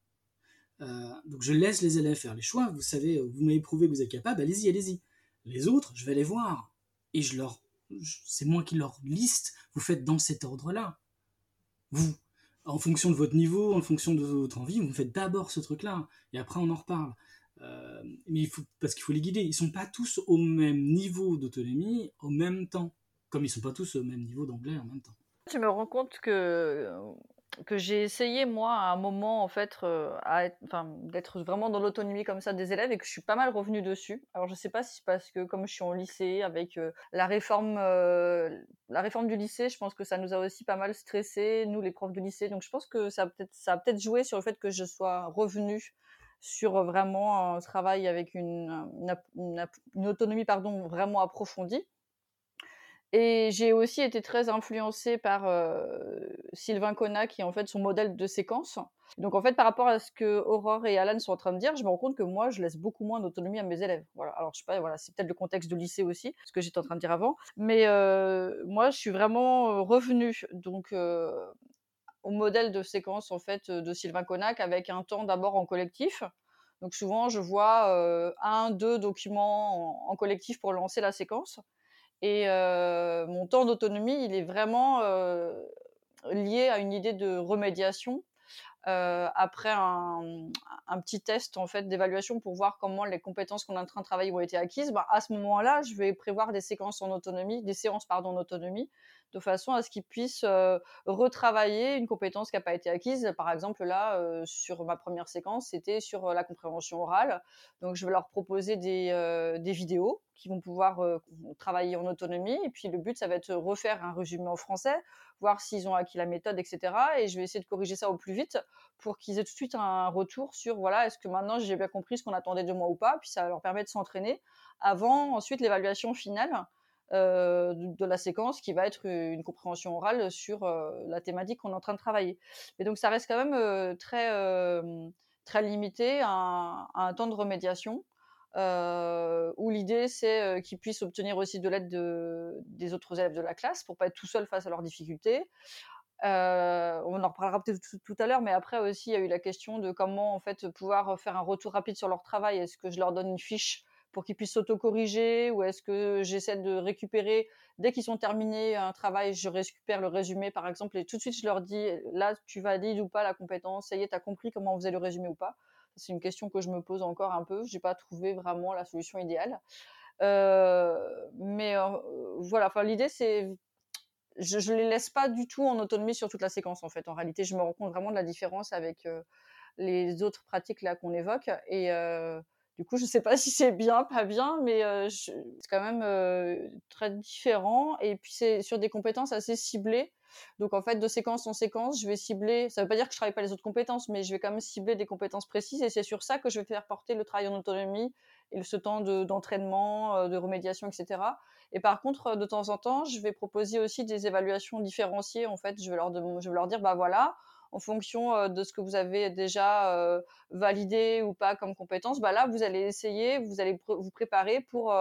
donc je laisse les élèves faire les choix. Vous savez, vous m'avez prouvé que vous êtes capable, allez-y, allez-y. Les autres, je vais les voir. Et je leur, c'est moi qui leur liste. Vous faites dans cet ordre-là. Vous, en fonction de votre niveau, en fonction de votre envie, vous faites d'abord ce truc-là. Et après, on en reparle. Euh, mais il faut, parce qu'il faut les guider. Ils sont pas tous au même niveau d'autonomie au même temps, comme ils sont pas tous au même niveau d'anglais en même temps. Je me rends compte que que j'ai essayé moi à un moment en fait euh, d'être vraiment dans l'autonomie comme ça des élèves et que je suis pas mal revenue dessus. Alors je sais pas si c'est parce que comme je suis en lycée avec euh, la réforme la réforme du lycée, je pense que ça nous a aussi pas mal stressé nous les profs de lycée. Donc je pense que ça peut-être ça a peut-être joué sur le fait que je sois revenue sur vraiment un travail avec une, une, autonomie pardon, vraiment approfondie. Et j'ai aussi été très influencée par Sylvain Conna, qui est en fait son modèle de séquence. Donc en fait, par rapport à ce que Aurore et Alan sont en train de dire, je me rends compte que moi, je laisse beaucoup moins d'autonomie à mes élèves. Voilà. Alors je sais pas, voilà, c'est peut-être le contexte de lycée aussi, ce que j'étais en train de dire avant. Mais moi, je suis vraiment revenue. Donc au modèle de séquence en fait de Sylvain Connac avec un temps d'abord en collectif. Donc souvent je vois un, deux documents en, collectif pour lancer la séquence. Et mon temps d'autonomie, il est vraiment lié à une idée de remédiation. euh, après un, un, petit test en fait d'évaluation pour voir comment les compétences qu'on est en train de travailler ont été acquises, bah, à ce moment-là, je vais prévoir des séquences en autonomie, des séances pardon en autonomie, de façon à ce qu'ils puissent retravailler une compétence qui n'a pas été acquise. Par exemple, là, sur ma première séquence, c'était sur la compréhension orale. Donc, je vais leur proposer des, vidéos qui vont pouvoir travailler en autonomie. Et puis, le but, ça va être de refaire un résumé en français, voir s'ils ont acquis la méthode, etc. Et je vais essayer de corriger ça au plus vite pour qu'ils aient tout de suite un retour sur, voilà, est-ce que maintenant j'ai bien compris ce qu'on attendait de moi ou pas. Puis, ça leur permet de s'entraîner avant ensuite l'évaluation finale euh, de la séquence qui va être une compréhension orale sur euh, la thématique qu'on est en train de travailler. Mais donc ça reste quand même euh, très, très limité à un, temps de remédiation. où l'idée c'est qu'ils puissent obtenir aussi de l'aide de, des autres élèves de la classe pour pas être tout seul face à leurs difficultés. On en reparlera peut-être tout, tout, à l'heure, mais après aussi il y a eu la question de comment en fait pouvoir faire un retour rapide sur leur travail. Est-ce que je leur donne une fiche pour qu'ils puissent s'auto-corriger ou est-ce que j'essaie de récupérer dès qu'ils ont terminé un travail, je récupère le résumé par exemple et tout de suite je leur dis là tu valides ou pas la compétence, ça y est, tu as compris comment on faisait le résumé ou pas. C'est une question que je me pose encore un peu, j'ai pas trouvé vraiment la solution idéale. Euh, mais euh, voilà, enfin l'idée c'est je, je les laisse pas du tout en autonomie sur toute la séquence en fait. En réalité, je me rends compte vraiment de la différence avec euh, les autres pratiques là qu'on évoque et du coup, je ne sais pas si c'est bien, pas bien, mais euh, c'est quand même euh, très différent. Et puis, c'est sur des compétences assez ciblées. Donc, en fait, de séquence en séquence, je vais cibler. Ça ne veut pas dire que je travaille pas les autres compétences, mais je vais quand même cibler des compétences précises. Et c'est sur ça que je vais faire porter le travail en autonomie et ce temps d'entraînement, de, euh, de remédiation, etc. Et par contre, de temps en temps, je vais proposer aussi des évaluations différenciées. En fait, je vais leur, je vais leur dire, bah voilà, en fonction de ce que vous avez déjà validé ou pas comme compétence, bah là, vous allez essayer, vous allez vous préparer pour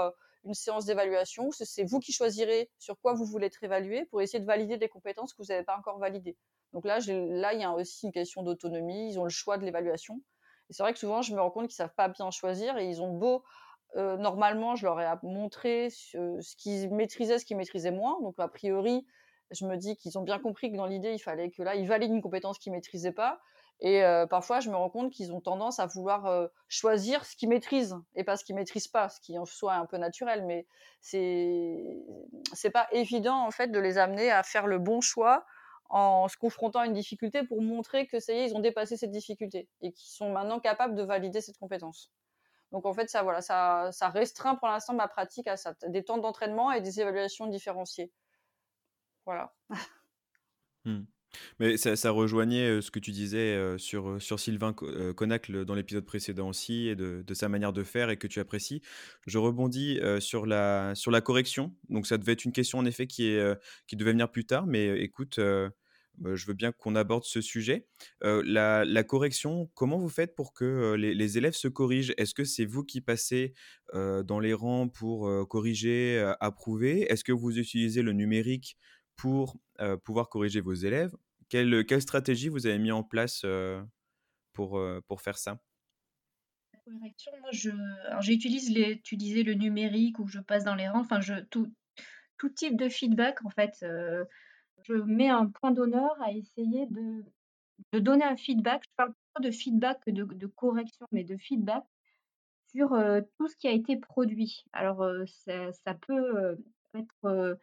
une séance d'évaluation. C'est vous qui choisirez sur quoi vous voulez être évalué pour essayer de valider des compétences que vous n'avez pas encore validées. Donc là, là, il y a aussi une question d'autonomie. Ils ont le choix de l'évaluation. Et c'est vrai que souvent, je me rends compte qu'ils savent pas bien choisir et ils ont beau normalement, je leur ai montré ce, ce qu'ils maîtrisaient, ce qu'ils maîtrisaient moins. Donc, a priori, je me dis qu'ils ont bien compris que dans l'idée, il fallait que là, ils valident une compétence qu'ils maîtrisaient pas. Et euh, parfois, je me rends compte qu'ils ont tendance à vouloir euh, choisir ce qu'ils maîtrisent et pas ce qu'ils maîtrisent pas, ce qui en soi est un peu naturel. Mais c'est c'est pas évident en fait de les amener à faire le bon choix en se confrontant à une difficulté pour montrer que ça y est, ils ont dépassé cette difficulté et qu'ils sont maintenant capables de valider cette compétence. Donc en fait, ça voilà, ça, ça restreint pour l'instant ma pratique à des temps d'entraînement et des évaluations différenciées. Mmh. Mais ça, rejoignait ce que tu disais sur, sur Sylvain Conacle dans l'épisode précédent aussi et de, sa manière de faire et que tu apprécies. Je rebondis sur, la, sur la correction. Donc ça devait être une question en effet qui, est, qui devait venir plus tard, mais écoute, je veux bien qu'on aborde ce sujet. La, correction, comment vous faites pour que les élèves se corrigent? Est-ce que c'est vous qui passez dans les rangs pour corriger, approuver? Est-ce que vous utilisez le numérique pour euh, pouvoir corriger vos élèves. Quelle, quelle, stratégie vous avez mis en place euh, pour, euh, pour faire ça? La correction, moi, je, j'utilise disais le numérique ou je passe dans les rangs, enfin, je, tout, tout type de feedback, en fait, je mets un point d'honneur à essayer de, de donner un feedback. Je parle pas de feedback de, de correction, mais de feedback sur tout ce qui a été produit. Alors, ça, peut être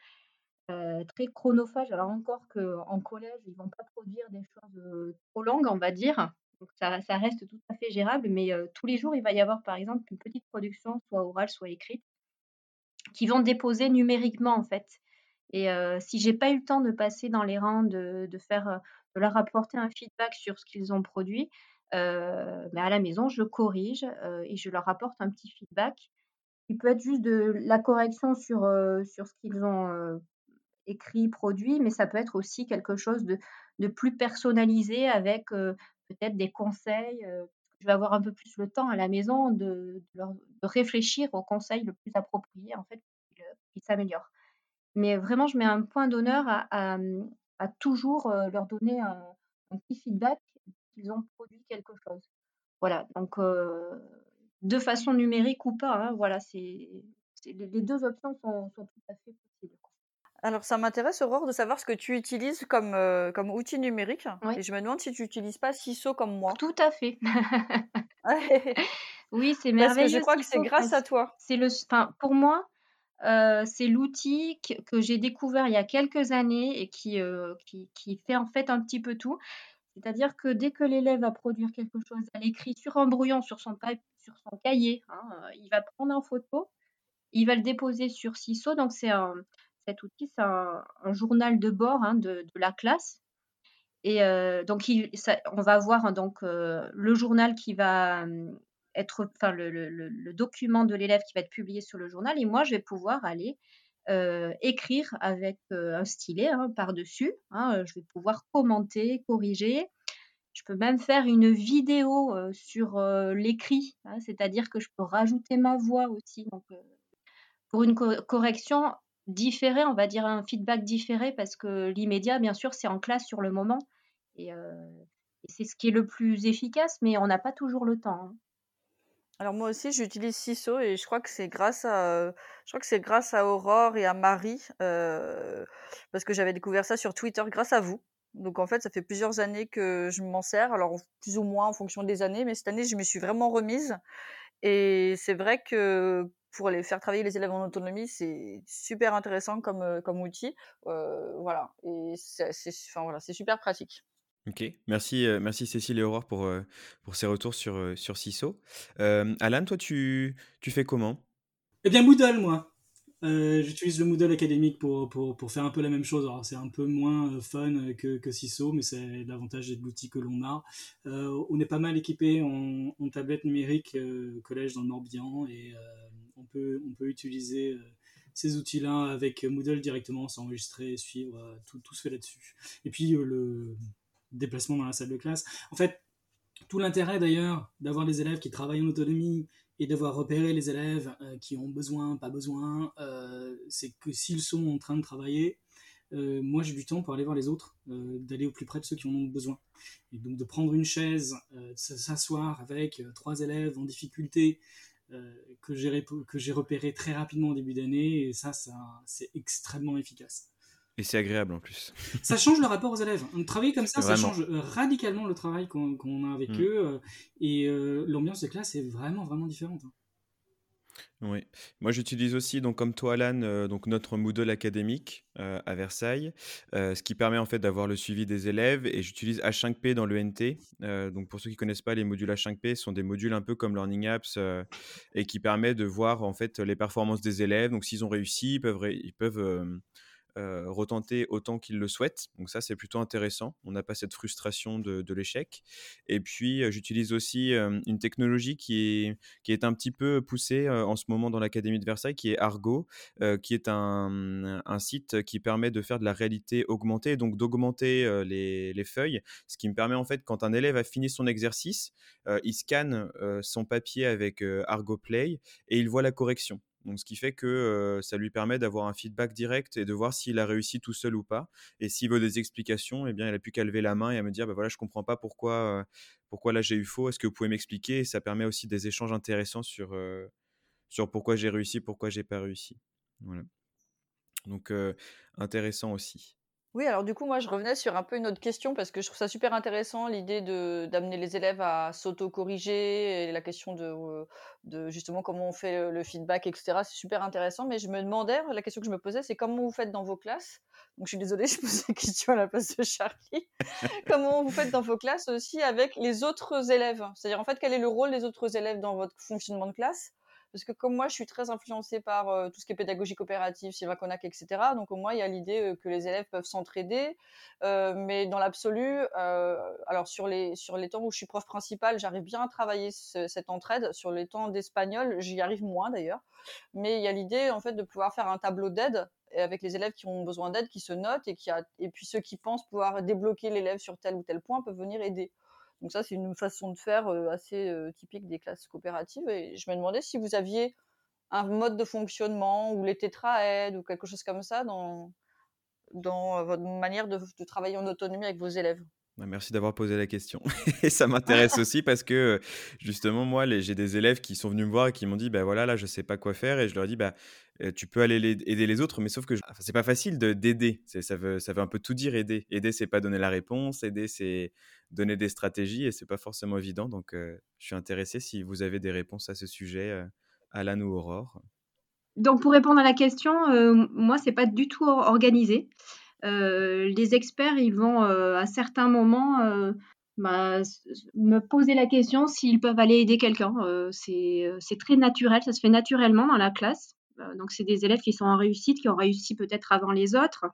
très chronophage. Alors encore qu'en collège, ils vont pas produire des choses trop longues, on va dire. Donc ça, reste tout à fait gérable, mais tous les jours, il va y avoir par exemple une petite production, soit orale, soit écrite, qui vont déposer numériquement en fait. Et euh, si j'ai pas eu le temps de passer dans les rangs, de, faire, de leur apporter un feedback sur ce qu'ils ont produit, euh, mais à la maison, je corrige euh, et je leur apporte un petit feedback qui peut être juste de la correction sur, sur ce qu'ils ont écrit, produit, mais ça peut être aussi quelque chose de, de plus personnalisé avec euh, peut-être des conseils. Euh, je vais avoir un peu plus le temps à la maison de, de, réfléchir aux conseils le plus approprié, en fait, qui, qui s'améliorent. Mais vraiment, je mets un point d'honneur à, à, toujours euh, leur donner un, petit feedback qu'ils ont produit quelque chose. Voilà, donc euh, de façon numérique ou pas, hein, voilà, c'est les deux options sont, sont tout à fait possibles. Alors, ça m'intéresse, Aurore, de savoir ce que tu utilises comme, euh, comme outil numérique. Oui. Et je me demande si tu n'utilises pas CISO comme moi. Tout à fait. Oui, c'est Parce que je merveilleux crois que c'est grâce à toi. c'est le, enfin, pour moi, euh, c'est l'outil que, que j'ai découvert il y a quelques années et qui, euh, qui, qui fait en fait un petit peu tout. C'est-à-dire que dès que l'élève va produire quelque chose à l'écrit sur un brouillon, sur son, sur son cahier, hein, il va prendre en photo, il va le déposer sur CISO. Donc, c'est un, cet outil, c'est un, journal de bord hein, de, la classe. Et euh, donc, on va voir hein, donc, euh, le journal qui va hum, être, enfin, le, document de l'élève qui va être publié sur le journal. Et moi, je vais pouvoir aller euh, écrire avec un stylet hein, par-dessus. je vais pouvoir commenter, corriger. Je peux même faire une vidéo sur l'écrit, c'est-à-dire que je peux rajouter ma voix aussi. Donc, pour une co- correction différée, on va dire un feedback différé, parce que l'immédiat, bien sûr, c'est en classe sur le moment. Et, euh, c'est ce qui est le plus efficace, mais on n'a pas toujours le temps. hein. Alors moi aussi, j'utilise CISO et je crois que c'est grâce à, je crois que c'est grâce à Aurore et à Marie, euh, parce que j'avais découvert ça sur Twitter grâce à vous. Donc en fait, ça fait plusieurs années que je m'en sers, alors plus ou moins en fonction des années, mais cette année, je me suis vraiment remise. Et c'est vrai que pour les faire travailler les élèves en autonomie, c'est super intéressant comme, euh, comme outil. Euh, voilà, et c'est enfin, voilà, c'est super pratique. Ok, merci, euh, merci Cécile et Aurore pour, euh, pour ces retours sur, euh, sur CISO. Euh, Alan, toi, tu, tu fais comment? Eh bien, Moodle, moi. Euh, J'utilise le Moodle académique pour, pour, pour faire un peu la même chose. Alors, c'est un peu moins euh, fun que, que CISO, mais c'est l'avantage de l'outil que l'on a. Euh, on est pas mal équipé en, en tablette numérique euh, collège dans le Morbihan et euh, on, peut, on peut utiliser euh, ces outils-là avec Moodle directement, s'enregistrer, suivre, euh, tout, tout se fait là-dessus. Et puis, euh, le déplacement dans la salle de classe. En fait, tout l'intérêt d'ailleurs d'avoir des élèves qui travaillent en autonomie et d'avoir repéré les élèves euh, qui ont besoin, pas besoin, euh, c'est que s'ils sont en train de travailler, euh, moi j'ai du temps pour aller voir les autres, d'aller au plus près de ceux qui en ont besoin. Et donc de prendre une chaise, de s'asseoir avec trois élèves en difficulté que j'ai rép- que j'ai repéré très rapidement au début d'année, et ça, ça c'est extrêmement efficace. Et c'est agréable en plus. Ça change le rapport aux élèves. Travailler comme ça, ça Vraiment. change euh, radicalement le travail qu'on a avec Mm. eux. euh, Et euh, l'ambiance de classe est vraiment, vraiment différente. hein. Oui. Moi, j'utilise aussi, donc, comme toi, Alan, euh, donc, notre Moodle académique euh, à Versailles, euh, ce qui permet en fait d'avoir le suivi des élèves. Et j'utilise H5P dans le NT. Euh, donc, pour ceux qui connaissent pas, les modules H5P sont des modules un peu comme Learning Apps et qui permet de voir en fait les performances des élèves. Donc, s'ils ont réussi, ils peuvent, ré- ils peuvent retenter autant qu'ils le souhaitent. Donc ça, c'est plutôt intéressant. On n'a pas cette frustration de, l'échec. Et puis, euh, j'utilise aussi euh, une technologie qui est, qui est un petit peu poussée euh, en ce moment dans l'Académie de Versailles, qui est Argo, euh, qui est un, un site qui permet de faire de la réalité augmentée, donc d'augmenter euh, les, les feuilles, ce qui me permet en fait, quand un élève a fini son exercice, euh, il scanne euh, son papier avec euh, Argo Play et il voit la correction. Donc, ce qui fait que ça lui permet d'avoir un feedback direct et de voir s'il a réussi tout seul ou pas. Et s'il veut des explications, eh bien, il n'a plus qu'à lever la main et à me dire, bah voilà, je comprends pas pourquoi, pourquoi là j'ai eu faux. Est-ce que vous pouvez m'expliquer? Et ça permet aussi des échanges intéressants sur, sur pourquoi j'ai réussi, pourquoi j'ai pas réussi. Donc, intéressant aussi. Oui, alors du coup, moi, je revenais sur un peu une autre question parce que je trouve ça super intéressant l'idée de d'amener les élèves à s'auto-corriger et la question de, euh, de justement comment on fait le, le feedback, etc. C'est super intéressant, mais je me demandais, la question que je me posais, c'est comment vous faites dans vos classes? Donc, je suis désolée, je pose la question à la place de Charlie. comment vous faites dans vos classes aussi avec les autres élèves? C'est-à-dire, en fait, quel est le rôle des autres élèves dans votre fonctionnement de classe? Parce que comme moi, je suis très influencée par euh, tout ce qui est pédagogie coopérative, Sylvain Connac, etc. Donc au moins, il y a l'idée euh, que les élèves peuvent s'entraider. Euh, mais dans l'absolu, alors sur les, sur les temps où je suis prof principale, j'arrive bien à travailler ce- cette entraide. Sur les temps d'espagnol, j'y arrive moins d'ailleurs. Mais il y a l'idée en fait de pouvoir faire un tableau d'aide avec les élèves qui ont besoin d'aide, qui se notent et, qui et puis ceux qui pensent pouvoir débloquer l'élève sur tel ou tel point peuvent venir aider. Donc ça, c'est une façon de faire assez typique des classes coopératives. Et je me demandais si vous aviez un mode de fonctionnement ou les tétraaides ou quelque chose comme ça dans, dans votre manière de, de travailler en autonomie avec vos élèves. Ah, Merci d'avoir posé la question. Et ça m'intéresse aussi parce que justement, moi, j'ai des élèves qui sont venus me voir et qui m'ont dit, bah voilà, là, je sais pas quoi faire. Et je leur ai dit, bah, tu peux aller aider les autres, mais sauf que enfin, c'est pas facile d'aider. Ça veut, ça veut un peu tout dire aider. Aider, c'est pas donner la réponse. Aider, c'est donner des stratégies et c'est pas forcément évident. Donc, je suis intéressé si vous avez des réponses à ce sujet, Alan ou Aurore. Donc, pour répondre à la question, moi, c'est pas du tout organisé. les experts, ils vont à certains moments bah, me poser la question s'ils peuvent aller aider quelqu'un. c'est très naturel, ça se fait naturellement dans la classe. Donc, c'est des élèves qui sont en réussite, qui ont réussi peut-être avant les autres.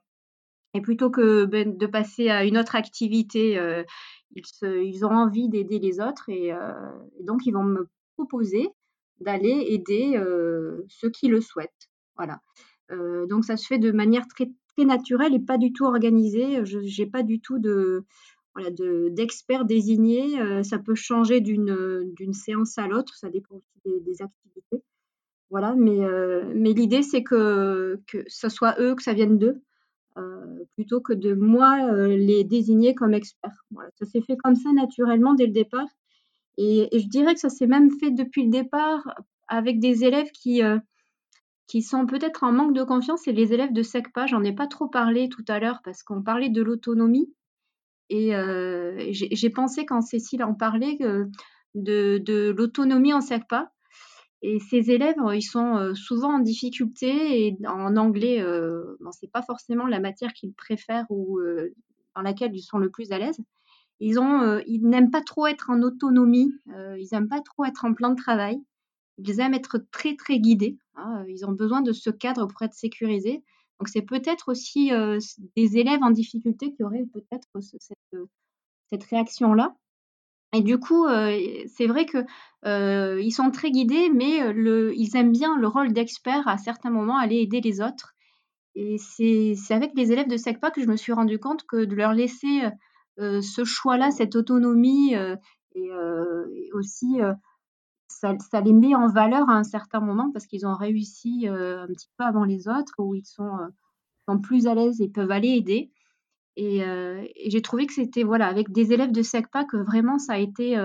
Et plutôt que ben, de passer à une autre activité, ils, ils, ont envie d'aider les autres et, donc ils vont me proposer d'aller aider ceux qui le souhaitent. Voilà. donc ça se fait de manière très, très naturelle et pas du tout organisée. Je n'ai pas du tout de, voilà, d'experts désignés. ça peut changer d'une séance à l'autre, ça dépend aussi des, activités. Voilà, mais, l'idée, c'est que, ce soit eux, que ça vienne d'eux, plutôt que de moi les désigner comme experts. Voilà, ça s'est fait comme ça naturellement dès le départ. Et, je dirais que ça s'est même fait depuis le départ avec des élèves qui, qui sont peut-être en manque de confiance. Et les élèves de SECPA, j'en ai pas trop parlé tout à l'heure parce qu'on parlait de l'autonomie. Et j'ai pensé, quand Cécile en parlait, de l'autonomie en SECPA. Et ces élèves, ils sont souvent en difficulté et en anglais, bon, ce n'est pas forcément la matière qu'ils préfèrent ou dans laquelle ils sont le plus à l'aise. Ils, n'aiment pas trop être en autonomie, ils n'aiment pas trop être en plan de travail. Ils aiment être très, très guidés. Hein, ils ont besoin de ce cadre pour être sécurisés. Donc, c'est peut-être aussi des élèves en difficulté qui auraient peut-être cette, cette réaction-là. Et du coup, c'est vrai qu'ils sont très guidés, mais le, ils aiment bien le rôle d'expert à certains moments, aller aider les autres. Et c'est avec les élèves de SECPA que je me suis rendu compte que de leur laisser ce choix-là, cette autonomie, et, aussi ça, les met en valeur à un certain moment parce qu'ils ont réussi un petit peu avant les autres, où ils sont plus à l'aise et peuvent aller aider. Et, j'ai trouvé que c'était voilà, avec des élèves de SECPA que vraiment ça a été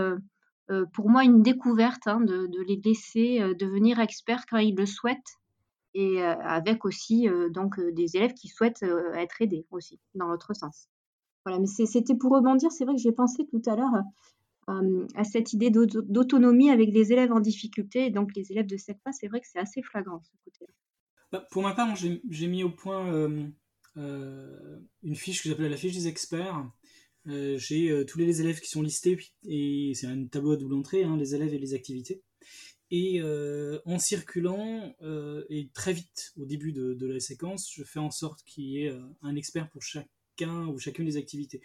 pour moi une découverte hein, de, les laisser devenir experts quand ils le souhaitent et avec aussi donc des élèves qui souhaitent être aidés aussi dans l'autre sens. Voilà, mais c'était pour rebondir, c'est vrai que j'ai pensé tout à l'heure à cette idée d'autonomie avec les élèves en difficulté et donc les élèves de SECPA, c'est vrai que c'est assez flagrant ce côté-là. Bah, pour ma part, j'ai mis au point euh, une fiche que j'appelle la fiche des experts. Euh, j'ai euh, tous les élèves qui sont listés et c'est un tableau à double entrée, hein, les élèves et les activités. Et en circulant, et très vite au début de, la séquence, je fais en sorte qu'il y ait un expert pour chacun ou chacune des activités.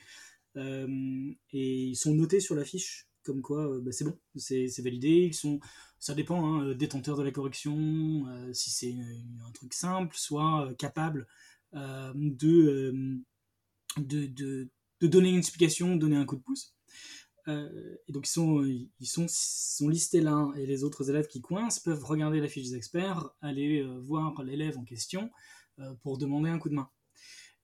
et ils sont notés sur la fiche, comme quoi bah, c'est bon, c'est validé. Ils sont, ça dépend, hein, détenteur de la correction, si c'est un truc simple, soit capable euh, euh, de, de, de, donner une explication, donner un coup de pouce. Euh, et donc ils sont, ils sont, sont listés l'un et les autres élèves qui coincent peuvent regarder la fiche des experts, aller voir l'élève en question pour demander un coup de main.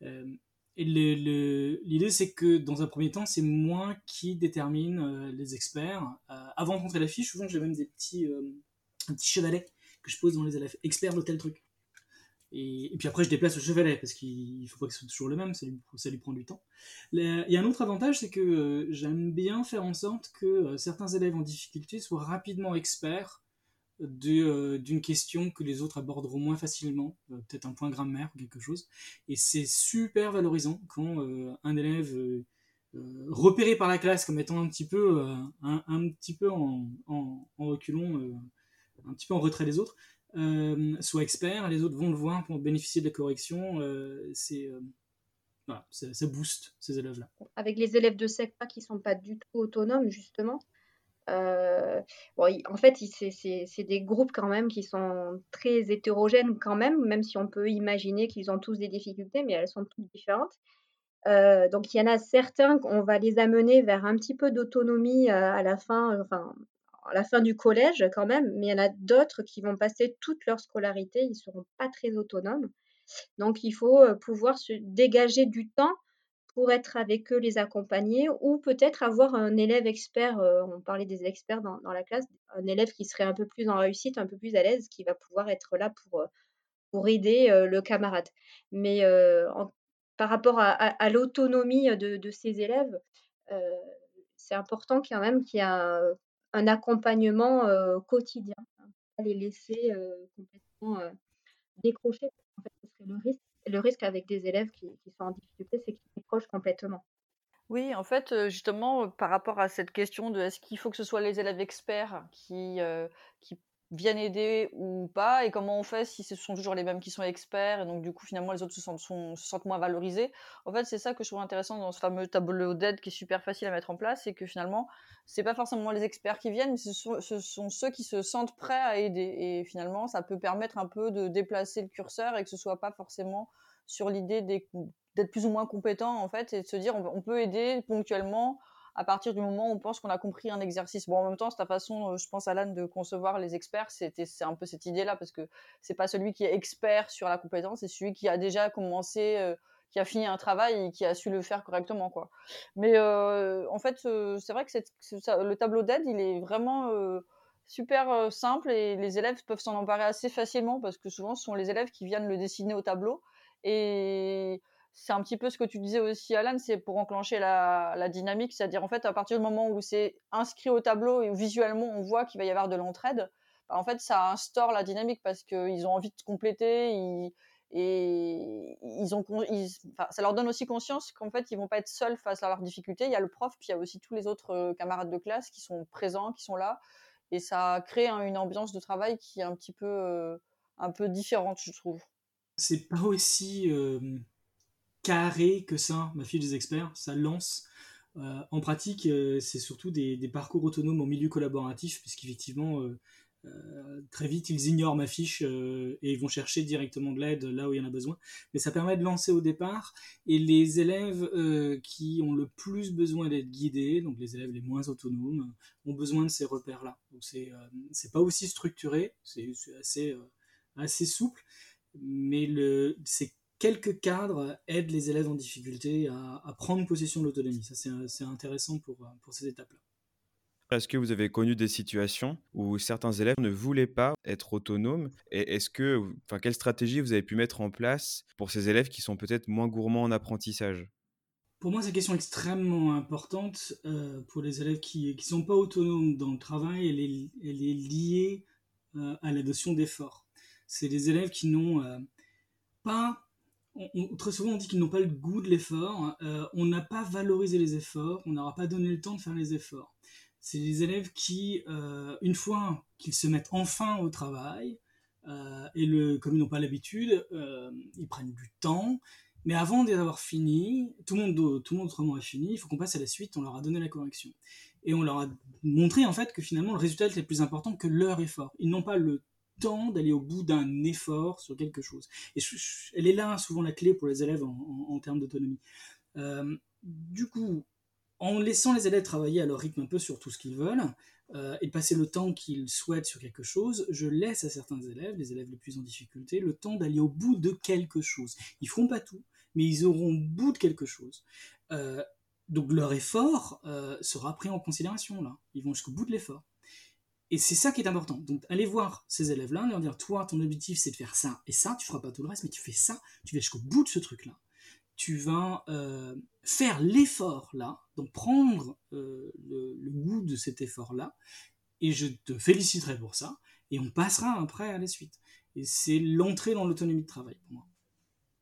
et l'idée c'est que dans un premier temps c'est moi qui détermine les experts. avant de montrer la fiche, souvent j'ai même des petits, un petit chevalet que je pose dans les élèves, experts de tel truc. Et, puis après, je déplace le chevalet parce qu'il faut pas que ce soit toujours le même, ça lui, prend du temps. Il y a un autre avantage, c'est que euh, j'aime bien faire en sorte que euh, certains élèves en difficulté soient rapidement experts euh, d'une question que les autres aborderont moins facilement, peut-être un point grammaire ou quelque chose. Et c'est super valorisant quand un élève repéré par la classe comme étant un petit peu, en, en, en reculons, un petit peu en retrait des autres, euh, soit expert, les autres vont le voir pour bénéficier de la correction. Euh, c'est euh, ça, booste ces élèves-là. Avec les élèves de SECPA qui sont pas du tout autonomes, justement, bon, en fait, c'est des groupes quand même qui sont très hétérogènes quand même, même si on peut imaginer qu'ils ont tous des difficultés, mais elles sont toutes différentes. donc il y en a certains, on va les amener vers un petit peu d'autonomie à la fin, la fin du collège quand même, mais il y en a d'autres qui vont passer toute leur scolarité, ils ne seront pas très autonomes. Donc il faut pouvoir se dégager du temps pour être avec eux, les accompagner, ou peut-être avoir un élève expert, on parlait des experts dans, la classe, un élève qui serait un peu plus en réussite, un peu plus à l'aise, qui va pouvoir être là pour, pour aider le camarade. Mais par rapport à, l'autonomie de, ces élèves, c'est important quand même qu'il y ait un, accompagnement quotidien, hein, pas les laisser complètement décrocher. En fait, ce serait le risque. Le risque avec des élèves qui, qui sont en difficulté, c'est qu'ils décrochent complètement. Oui, en fait, justement, par rapport à cette question de est-ce qu'il faut que ce soit les élèves experts qui, qui viennent aider ou pas, et comment on fait si ce sont toujours les mêmes qui sont experts, et donc du coup, finalement, les autres se sentent, se sentent moins valorisés. En fait, c'est ça que je trouve intéressant dans ce fameux tableau d'aide qui est super facile à mettre en place, c'est que finalement, c'est pas forcément les experts qui viennent, mais ce sont, ce sont, ceux qui se sentent prêts à aider. Et finalement, ça peut permettre un peu de déplacer le curseur et que ce soit pas forcément sur l'idée d'être plus ou moins compétent en fait et de se dire on, peut aider ponctuellement à partir du moment où on pense qu'on a compris un exercice. Bon, en même temps, c'est ta façon, euh, je pense, Alan, de concevoir les experts, c'était c'est un peu cette idée-là, parce que c'est pas celui qui est expert sur la compétence, c'est celui qui a déjà commencé, euh, qui a fini un travail et qui a su le faire correctement, quoi. Mais euh, en fait, c'est vrai que le tableau d'aide, il est vraiment super simple et les élèves peuvent s'en emparer assez facilement, parce que souvent, ce sont les élèves qui viennent le dessiner au tableau. Et c'est un petit peu ce que tu disais aussi, Alan, c'est pour enclencher la, dynamique, c'est-à-dire en fait, à partir du moment où c'est inscrit au tableau et où visuellement on voit qu'il va y avoir de l'entraide, bah, en fait, ça instaure la dynamique parce qu'ils ont envie de compléter et ils ont, ça leur donne aussi conscience qu'en fait, ils vont pas être seuls face à leurs difficultés. Il y a le prof, puis il y a aussi tous les autres euh, camarades de classe qui sont présents, qui sont là, et ça crée une ambiance de travail qui est un petit peu, euh, un peu différente, je trouve. C'est pas aussi euh, carré que ça, ma fille des experts, ça lance. Euh, en pratique, euh, c'est surtout des, parcours autonomes en milieu collaboratif, puisqu'effectivement, euh, très vite, ils ignorent ma fiche et ils vont chercher directement de l'aide là où il y en a besoin. Mais ça permet de lancer au départ. Et les élèves qui ont le plus besoin d'être guidés, donc les élèves les moins autonomes, ont besoin de ces repères-là. Donc c'est pas aussi structuré, c'est assez, assez souple, mais c'est quelques cadres aident les élèves en difficulté à, prendre possession de l'autonomie. Ça, c'est intéressant pour, pour ces étapes-là. Est-ce que vous avez connu des situations où certains élèves ne voulaient pas être autonomes Et est-ce que, enfin, quelle stratégie vous avez pu mettre en place pour ces élèves qui sont peut-être moins gourmands en apprentissage? Pour moi, c'est une question extrêmement importante euh, pour les élèves qui ne sont pas autonomes dans le travail. Elle est, elle est liée euh, à la notion d'effort. C'est des élèves qui n'ont euh, pas très souvent on dit qu'ils n'ont pas le goût de l'effort, euh, on n'a pas valorisé les efforts, on n'aura pas donné le temps de faire les efforts. C'est des élèves qui, euh, une fois qu'ils se mettent enfin au travail, euh, et le, comme ils n'ont pas l'habitude, ils prennent du temps, mais avant d'avoir fini, tout le monde, tout le monde autrement a fini, il faut qu'on passe à la suite, on leur a donné la correction. Et on leur a montré en fait que finalement le résultat était plus important que leur effort. Ils n'ont pas le temps d'aller au bout d'un effort sur quelque chose. Et elle est là souvent la clé pour les élèves en, termes d'autonomie. Euh, du coup, en laissant les élèves travailler à leur rythme un peu sur tout ce qu'ils veulent, euh, et passer le temps qu'ils souhaitent sur quelque chose, je laisse à certains élèves, les élèves les plus en difficulté, le temps d'aller au bout de quelque chose. Ils feront pas tout, mais ils auront au bout de quelque chose. Euh, donc leur effort sera pris en considération là. Ils vont jusqu'au bout de l'effort. Et c'est ça qui est important. Donc, allez voir ces élèves-là, leur dire, toi, ton objectif, c'est de faire ça et ça, tu feras pas tout le reste, mais tu fais ça, tu vas jusqu'au bout de ce truc-là. Tu vas euh, faire l'effort là, donc prendre euh, le, le, goût de cet effort-là, et je te féliciterai pour ça, et on passera après à la suite. Et c'est l'entrée dans l'autonomie de travail pour moi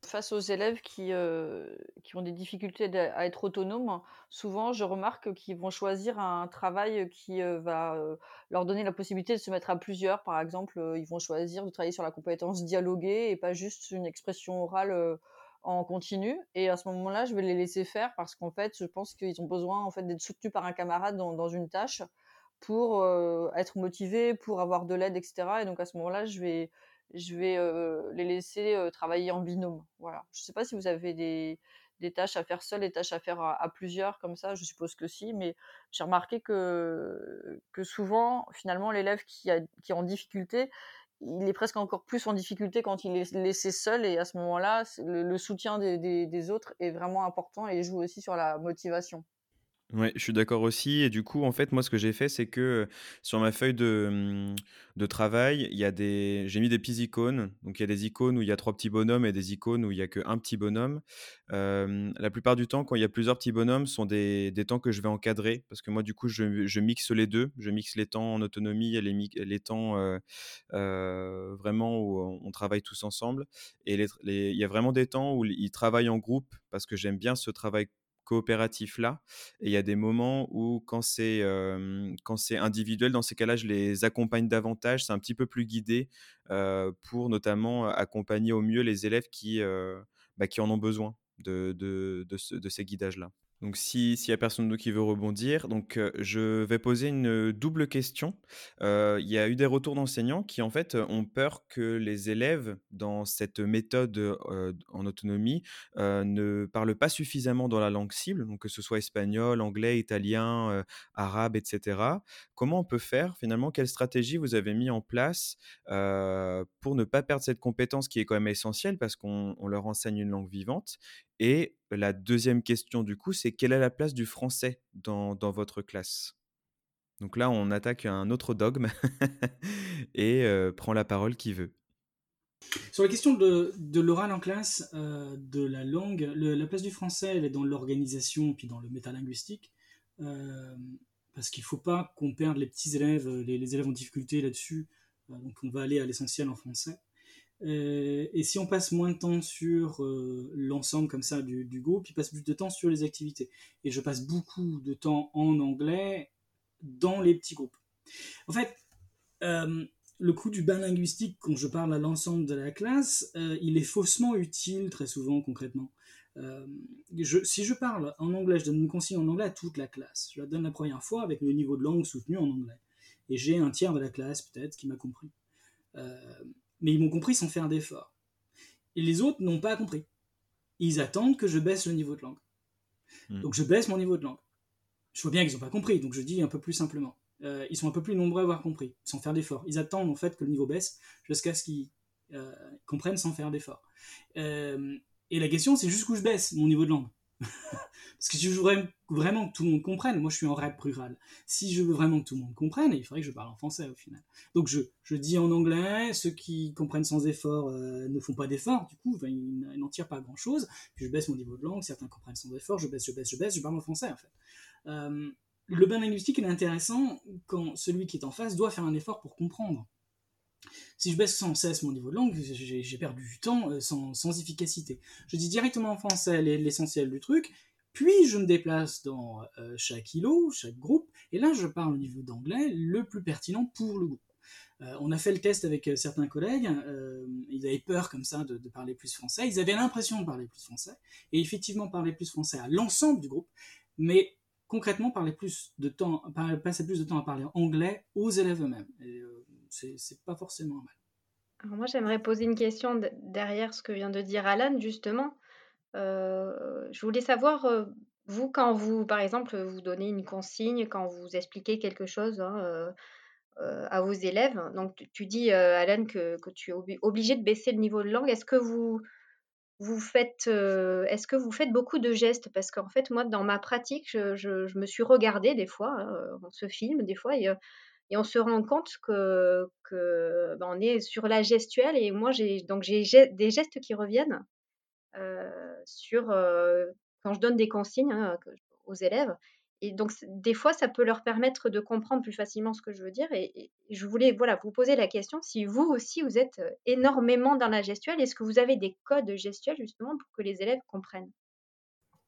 face aux élèves qui, euh, qui ont des difficultés à être autonomes, souvent je remarque qu'ils vont choisir un travail qui euh, va euh, leur donner la possibilité de se mettre à plusieurs. Par exemple, ils vont choisir de travailler sur la compétence dialoguer et pas juste une expression orale en continu. Et à ce moment-là, je vais les laisser faire parce qu'en fait, je pense qu'ils ont besoin en fait d'être soutenus par un camarade dans une tâche pour être motivés, pour avoir de l'aide, etc. Et donc à ce moment-là, je vais je vais les laisser travailler en binôme. Voilà. Je ne sais pas si vous avez des, tâches à faire seul, des tâches à faire à, plusieurs comme ça, je suppose que si, mais j'ai remarqué que, que souvent, finalement, l'élève qui, qui est en difficulté, il est presque encore plus en difficulté quand il est laissé seul et à ce moment-là, le, soutien des, des, autres est vraiment important et joue aussi sur la motivation. Ouais, je suis d'accord aussi et du coup, en fait, moi, ce que j'ai fait, c'est que, sur ma feuille de, mmh, de travail, il y a des j'ai mis des petits icônes. Donc il y a des icônes où il y a 3 petits bonhommes et des icônes où il y a qu'un petit bonhomme. La plupart du temps, quand il y a plusieurs petits bonhommes, ce sont des des temps que je vais encadrer parce que moi, du coup, je mixe les 2. Je mixe les temps en autonomie et les les temps, vraiment où on travaille tous ensemble et les les il y a vraiment des temps où ils travaillent en groupe parce que j'aime bien ce travail coopératif-là. Et il y a des moments où, quand c'est quand c'est individuel, dans ces cas-là, je les accompagne davantage. C'est un petit peu plus guidé pour notamment accompagner au mieux les élèves qui, bah, qui en ont besoin de, de, de, de ces guidages-là. Donc, s'il y a personne qui veut rebondir, donc je vais poser une double question. Il y a eu des retours d'enseignants qui, en fait, ont peur que les élèves, dans cette méthode en autonomie, ne parlent pas suffisamment dans la langue cible, donc que ce soit espagnol, anglais, italien, arabe, etc. Comment on peut faire finalement Quelle stratégie vous avez mis en place pour ne pas perdre cette compétence qui est quand même essentielle parce qu'on leur enseigne une langue vivante et la deuxième question, du coup, c'est quelle est la place du français dans, dans votre classe? Donc là, on attaque un autre dogme et prend la parole qui veut. Sur la question de, de l'oral en classe, de la langue, la place du français, elle est dans l'organisation puis dans le métalinguistique. Euh, parce qu'il ne faut pas qu'on perde les petits élèves, les, les élèves en difficulté là-dessus. donc on va aller à l'essentiel en français. Euh, et si on passe moins de temps sur euh, l'ensemble comme ça du, du, groupe, il passe plus de temps sur les activités. Et je passe beaucoup de temps en anglais dans les petits groupes. En fait, euh, le coup du bain linguistique, quand je parle à l'ensemble de la classe, il est faussement utile très souvent concrètement. Si je parle en anglais, je donne une consigne en anglais à toute la classe. Je la donne la première fois avec le niveau de langue soutenu en anglais. Et j'ai un tiers de la classe peut-être qui m'a compris. Mais ils m'ont compris sans faire d'effort. Et les autres n'ont pas compris. Ils attendent que je baisse le niveau de langue. Hmm. Donc je baisse mon niveau de langue. Je vois bien qu'ils n'ont pas compris, donc je dis un peu plus simplement. Euh, ils sont un peu plus nombreux à avoir compris, sans faire d'effort. Ils attendent en fait que le niveau baisse jusqu'à ce qu'ils euh, comprennent sans faire d'effort. Euh, et la question, c'est jusqu'où je baisse mon niveau de langue? Parce que si je veux vraiment que tout le monde comprenne, moi je suis en rap rural. Si je veux vraiment que tout le monde comprenne, il faudrait que je parle en français au final. Donc je, je dis en anglais, ceux qui comprennent sans effort euh, ne font pas d'effort, du coup ils n'en tirent pas grand chose. Puis je baisse mon niveau de langue, certains comprennent sans effort, je baisse, je baisse, je baisse, je parle en français en fait. Euh, le bain linguistique est intéressant quand celui qui est en face doit faire un effort pour comprendre. Si je baisse sans cesse mon niveau de langue, j'ai perdu du temps euh, sans, efficacité. Je dis directement en français l'essentiel du truc, puis je me déplace dans euh, chaque îlot, chaque groupe, et là je parle au niveau d'anglais le plus pertinent pour le groupe. Euh, on a fait le test avec certains collègues, ils avaient peur comme ça de, parler plus français, ils avaient l'impression de parler plus français, et effectivement parler plus français à l'ensemble du groupe, mais concrètement passer plus de temps à parler anglais aux élèves eux-mêmes c'est pas forcément mal. Alors moi, j'aimerais poser une question derrière ce que vient de dire Alan, justement. Euh, je voulais savoir, euh, vous, quand vous, par exemple, vous donnez une consigne, quand vous expliquez quelque chose hein, euh, à vos élèves, donc tu, dis, Alan, que, tu es obligé de baisser le niveau de langue. Est-ce que vous, vous faites, est-ce que vous faites beaucoup de gestes? Parce qu'en fait, moi, dans ma pratique, je, me suis regardée des fois, hein, on se filme des fois, et et on se rend compte que, ben, on est sur la gestuelle et moi j'ai donc j'ai des gestes qui reviennent euh, sur euh, quand je donne des consignes hein, aux élèves et donc des fois ça peut leur permettre de comprendre plus facilement ce que je veux dire et, je voulais voilà vous poser la question si vous aussi vous êtes énormément dans la gestuelle est-ce que vous avez des codes gestuels justement pour que les élèves comprennent?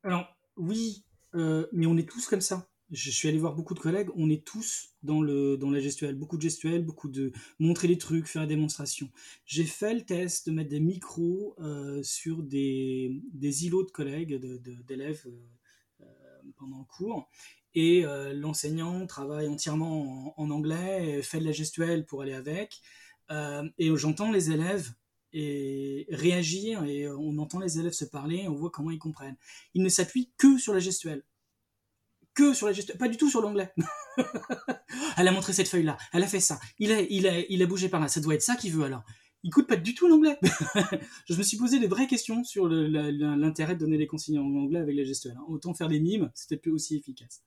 Alors oui euh, mais on est tous comme ça je suis allé voir beaucoup de collègues, on est tous dans, la gestuelle, beaucoup de gestuelle, beaucoup de montrer les trucs, faire des démonstrations. J'ai fait le test de mettre des micros euh, sur des, des, îlots de collègues, d'élèves euh, euh, pendant le cours, et l'enseignant travaille entièrement en, anglais, fait de la gestuelle pour aller avec, et j'entends les élèves et réagir, et on entend les élèves se parler, on voit comment ils comprennent. Ils ne s'appuient que sur la gestuelle sur la pas du tout sur l'anglais. elle a montré cette feuille-là, elle a fait ça, il a, il, a, il a bougé par là, ça doit être ça qu'il veut alors. Il coûte pas du tout l'anglais. je me suis posé des vraies questions sur l'intérêt de donner des consignes en anglais avec les gestuels. Hein. Autant faire des mimes, c'était plus aussi efficace.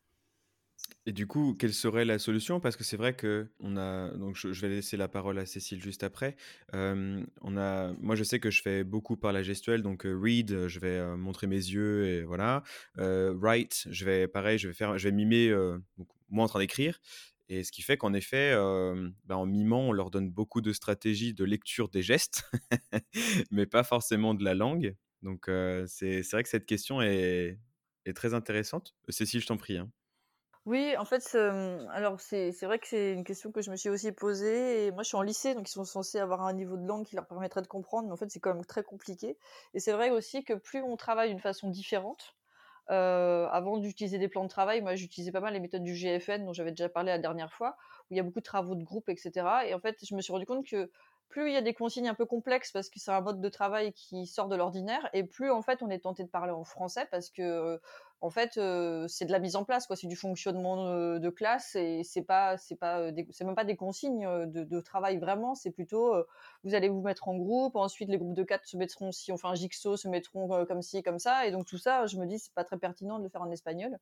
Et du coup, quelle serait la solution? Parce que c'est vrai que on a. Donc, je, vais laisser la parole à Cécile juste après. on a. Moi, je sais que je fais beaucoup par la gestuelle. Donc, read, je vais montrer mes yeux et voilà. write, je vais pareil, je vais faire, je vais mimer moi en train d'écrire. Et ce qui fait qu'en effet, bah, en mimant, on leur donne beaucoup de stratégies de lecture des gestes, mais pas forcément de la langue. Donc, c'est vrai que cette question est, est très intéressante. Cécile, je t'en prie. Hein. Oui, en fait, alors c'est vrai que c'est une question que je me suis aussi posée. Et moi, je suis en lycée, donc ils sont censés avoir un niveau de langue qui leur permettrait de comprendre, mais en fait, c'est quand même très compliqué. Et c'est vrai aussi que plus on travaille d'une façon différente, avant d'utiliser des plans de travail, moi, j'utilisais pas mal les méthodes du GFN dont j'avais déjà parlé la dernière fois, où il y a beaucoup de travaux de groupe, etc. Et en fait, je me suis rendu compte que plus il y a des consignes un peu complexes parce que c'est un mode de travail qui sort de l'ordinaire, et plus en fait on est tenté de parler en français parce que en fait, c'est de la mise en place, quoi. C'est du fonctionnement de classe et c'est pas, c'est c'est même pas des consignes de, travail vraiment. C'est plutôt, vous allez vous mettre en groupe. Ensuite, les groupes de quatre se mettront, si un jigsaw, se mettront comme ci, comme ça. Et donc tout ça, je me dis, c'est pas très pertinent de le faire en espagnol.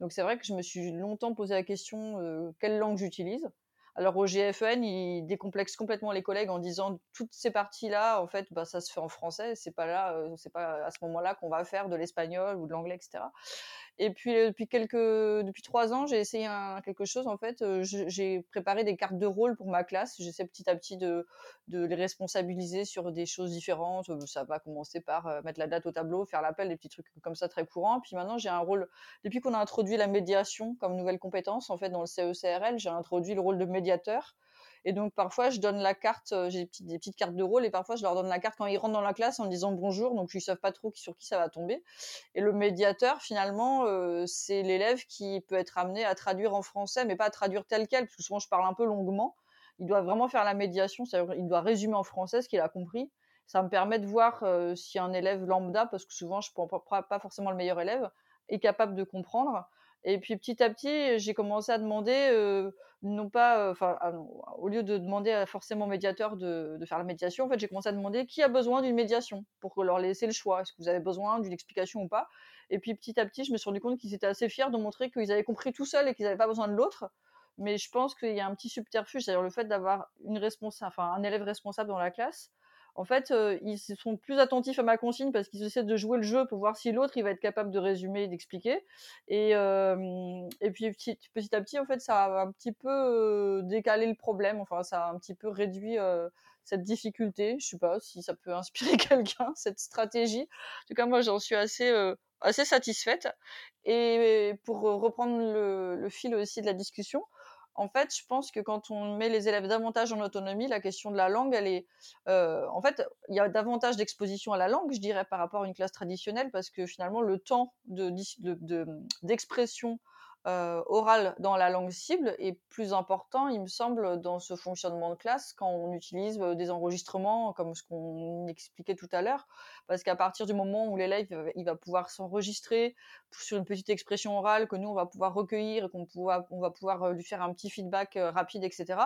Donc c'est vrai que je me suis longtemps posé la question, quelle langue j'utilise alors au GFN, ils décomplexent complètement les collègues en disant toutes ces parties-là, en fait, bah, ça se fait en français. C'est pas là, euh, c'est pas à ce moment-là qu'on va faire de l'espagnol ou de l'anglais, etc. Et puis euh, depuis quelques, depuis trois ans, j'ai essayé quelque chose. En fait, euh, j'ai préparé des cartes de rôle pour ma classe. J'essaie petit à petit de, de les responsabiliser sur des choses différentes. Euh, ça va commencer par mettre la date au tableau, faire l'appel, des petits trucs comme ça très courants. Puis maintenant, j'ai un rôle. Depuis qu'on a introduit la médiation comme nouvelle compétence, en fait, dans le CECRL, j'ai introduit le rôle de médiateur. Et donc parfois je donne la carte, euh, j'ai des petites, cartes de rôle et parfois je leur donne la carte quand ils rentrent dans la classe en disant bonjour, donc ils savent pas trop sur qui ça va tomber. Et le médiateur finalement euh, c'est l'élève qui peut être amené à traduire en français, mais pas à traduire tel quel, parce que souvent je parle un peu longuement. Il doit vraiment faire la médiation, c'est-à-dire il doit résumer en français ce qu'il a compris. Ça me permet de voir euh, si un élève lambda, parce que souvent je ne prends pas forcément le meilleur élève, est capable de comprendre. Et puis petit à petit, j'ai commencé à demander, non pas, enfin, ah au lieu de demander à forcément médiateur de, faire la médiation, en fait, j'ai commencé à demander qui a besoin d'une médiation pour leur laisser le choix. Est-ce que vous avez besoin d'une explication ou pas? Et puis petit à petit, je me suis rendu compte qu'ils étaient assez fiers de montrer qu'ils avaient compris tout seuls et qu'ils n'avaient pas besoin de l'autre. Mais je pense qu'il y a un petit subterfuge, c'est-à-dire le fait d'avoir un élève responsable dans la classe en fait, euh, ils sont plus attentifs à ma consigne parce qu'ils essaient de jouer le jeu pour voir si l'autre il va être capable de résumer et d'expliquer. Et, euh, et puis petit, à petit, en fait, ça a un petit peu euh, décalé le problème. Enfin, ça a un petit peu réduit cette difficulté. Je sais pas si ça peut inspirer quelqu'un cette stratégie. En tout cas, moi, j'en suis assez assez satisfaite. Et pour reprendre le, le, fil aussi de la discussion, en fait, je pense que quand on met les élèves davantage en autonomie, la question de la langue, elle est, euh, en fait, il y a davantage d'exposition à la langue, je dirais, par rapport à une classe traditionnelle, parce que finalement, le temps d'expression euh, oral dans la langue cible est plus important, il me semble, dans ce fonctionnement de classe quand on utilise euh, des enregistrements comme ce qu'on expliquait tout à l'heure, parce qu'à partir du moment où l'élève il va pouvoir s'enregistrer sur une petite expression orale que nous on va pouvoir recueillir et qu'on on va pouvoir euh, lui faire un petit feedback rapide, etc.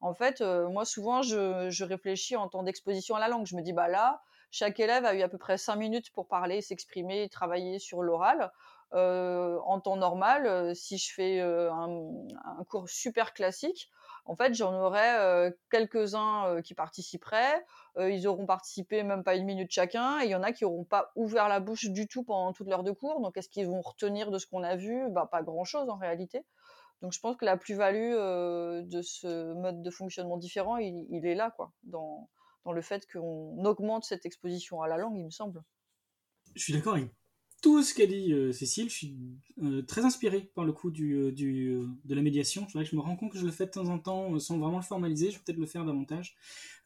En fait, moi souvent je, je réfléchis en temps d'exposition à la langue. Je me dis bah là, chaque élève a eu à peu près cinq minutes pour parler, s'exprimer, travailler sur l'oral. Euh, en temps normal, euh, si je fais euh, un, cours super classique, en fait, j'en aurai quelques-uns qui participeraient. ils auront participé même pas une minute chacun. Et il y en a qui n'auront pas ouvert la bouche du tout pendant toute l'heure de cours. Donc, est-ce qu'ils vont retenir de ce qu'on a vu? Bah, Pas grand-chose en réalité. Donc, je pense que la plus-value de ce mode de fonctionnement différent, il, est là, quoi, dans, dans le fait qu'on augmente cette exposition à la langue, il me semble. Je suis d'accord tout ce qu'a dit euh, Cécile. Je suis euh, très inspiré par le coup du, euh, du de la médiation. Je me rends compte que je le fais de temps en temps sans vraiment le formaliser. Je vais peut-être le faire davantage.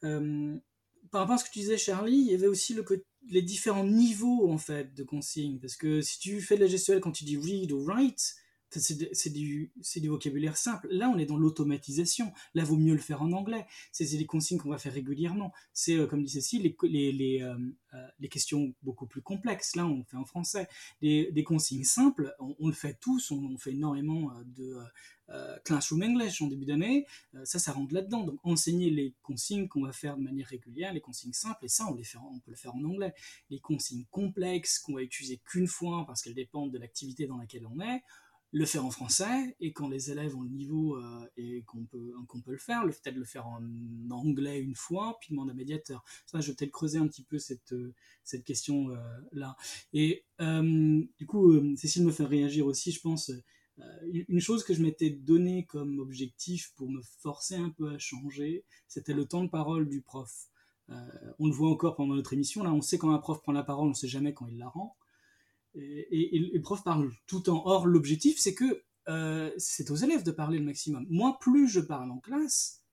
par rapport à ce que tu disais, Charlie, il y avait aussi le, les différents niveaux en fait de consignes. Parce que si tu fais de la gestuelle quand tu dis read ou write, c'est du, vocabulaire simple. Là, on est dans l'automatisation. Là, vaut mieux le faire en anglais. C'est des consignes qu'on va faire régulièrement. C'est, euh, comme dit Cécile, euh, euh, les, questions beaucoup plus complexes. Là, on fait en français. Des, consignes simples, on, le fait tous. On, fait énormément de classroom English en début d'année. ça, ça rentre là-dedans. Donc, enseigner les consignes qu'on va faire de manière régulière, les consignes simples, et ça, on peut le faire en anglais. Les consignes complexes qu'on va utiliser qu'une fois parce qu'elles dépendent de l'activité dans laquelle on est, le faire en français, et quand les élèves ont le niveau euh, et qu'on peut, qu'on peut le faire, le peut-être le faire en anglais une fois, puis demander à un médiateur. Ça, je vais peut-être creuser un petit peu cette, euh, cette question-là. et du coup, Cécile me fait réagir aussi, je pense, une chose que je m'étais donné comme objectif pour me forcer un peu à changer, c'était le temps de parole du prof. on le voit encore pendant notre émission, là, on sait quand un prof prend la parole, on ne sait jamais quand il la rend et, le prof parle tout en or. L'objectif, c'est que euh, c'est aux élèves de parler le maximum. Moi, plus je parle en classe,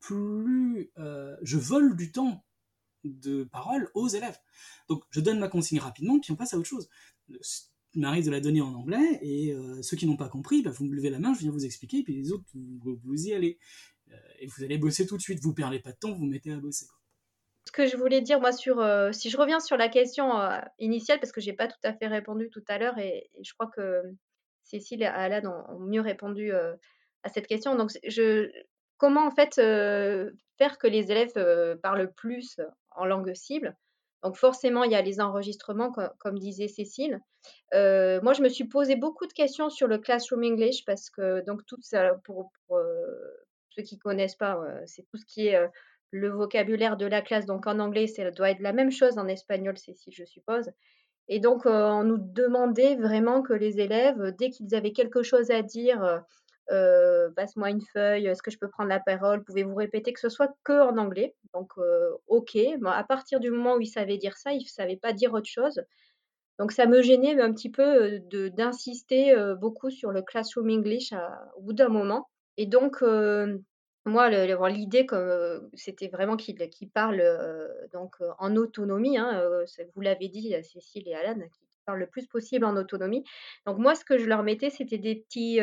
plus euh, je vole du temps de parole aux élèves. Donc, je donne ma consigne rapidement, puis on passe à autre chose. Il m'arrive de la donner en anglais, et euh, ceux qui n'ont pas compris, bah, vous me levez la main, je viens vous expliquer, puis les autres, vous, y allez. et vous allez bosser tout de suite. Vous perdez pas de temps, vous mettez à bosser. Ce que je voulais dire, moi, sur, euh, si je reviens sur la question euh, initiale, parce que j'ai pas tout à fait répondu tout à l'heure, et, je crois que Cécile et Alan ont, mieux répondu euh, à cette question. Donc, je, comment en fait faire que les élèves parlent plus en langue cible? Donc, forcément, il y a les enregistrements, comme, disait Cécile. moi, je me suis posé beaucoup de questions sur le classroom English parce que, donc, tout pour, pour ceux qui connaissent pas, c'est tout ce qui est le vocabulaire de la classe. Donc en anglais, ça doit être la même chose en espagnol, c'est je suppose. Et donc, euh, on nous demandait vraiment que les élèves, dès qu'ils avaient quelque chose à dire, euh, passe-moi une feuille, est-ce que je peux prendre la parole, pouvez-vous répéter que ce soit que en anglais. Donc, euh, ok. à partir du moment où ils savaient dire ça, ils ne savaient pas dire autre chose. Donc, ça me gênait un petit peu d'insister beaucoup sur le classroom English au bout d'un moment. Et donc, moi, l'idée c'était vraiment qu'il parle, donc en autonomie, hein, vous l'avez dit, Cécile et Alan, qu'il parle le plus possible en autonomie. Donc moi, ce que je leur mettais, c'était des petits,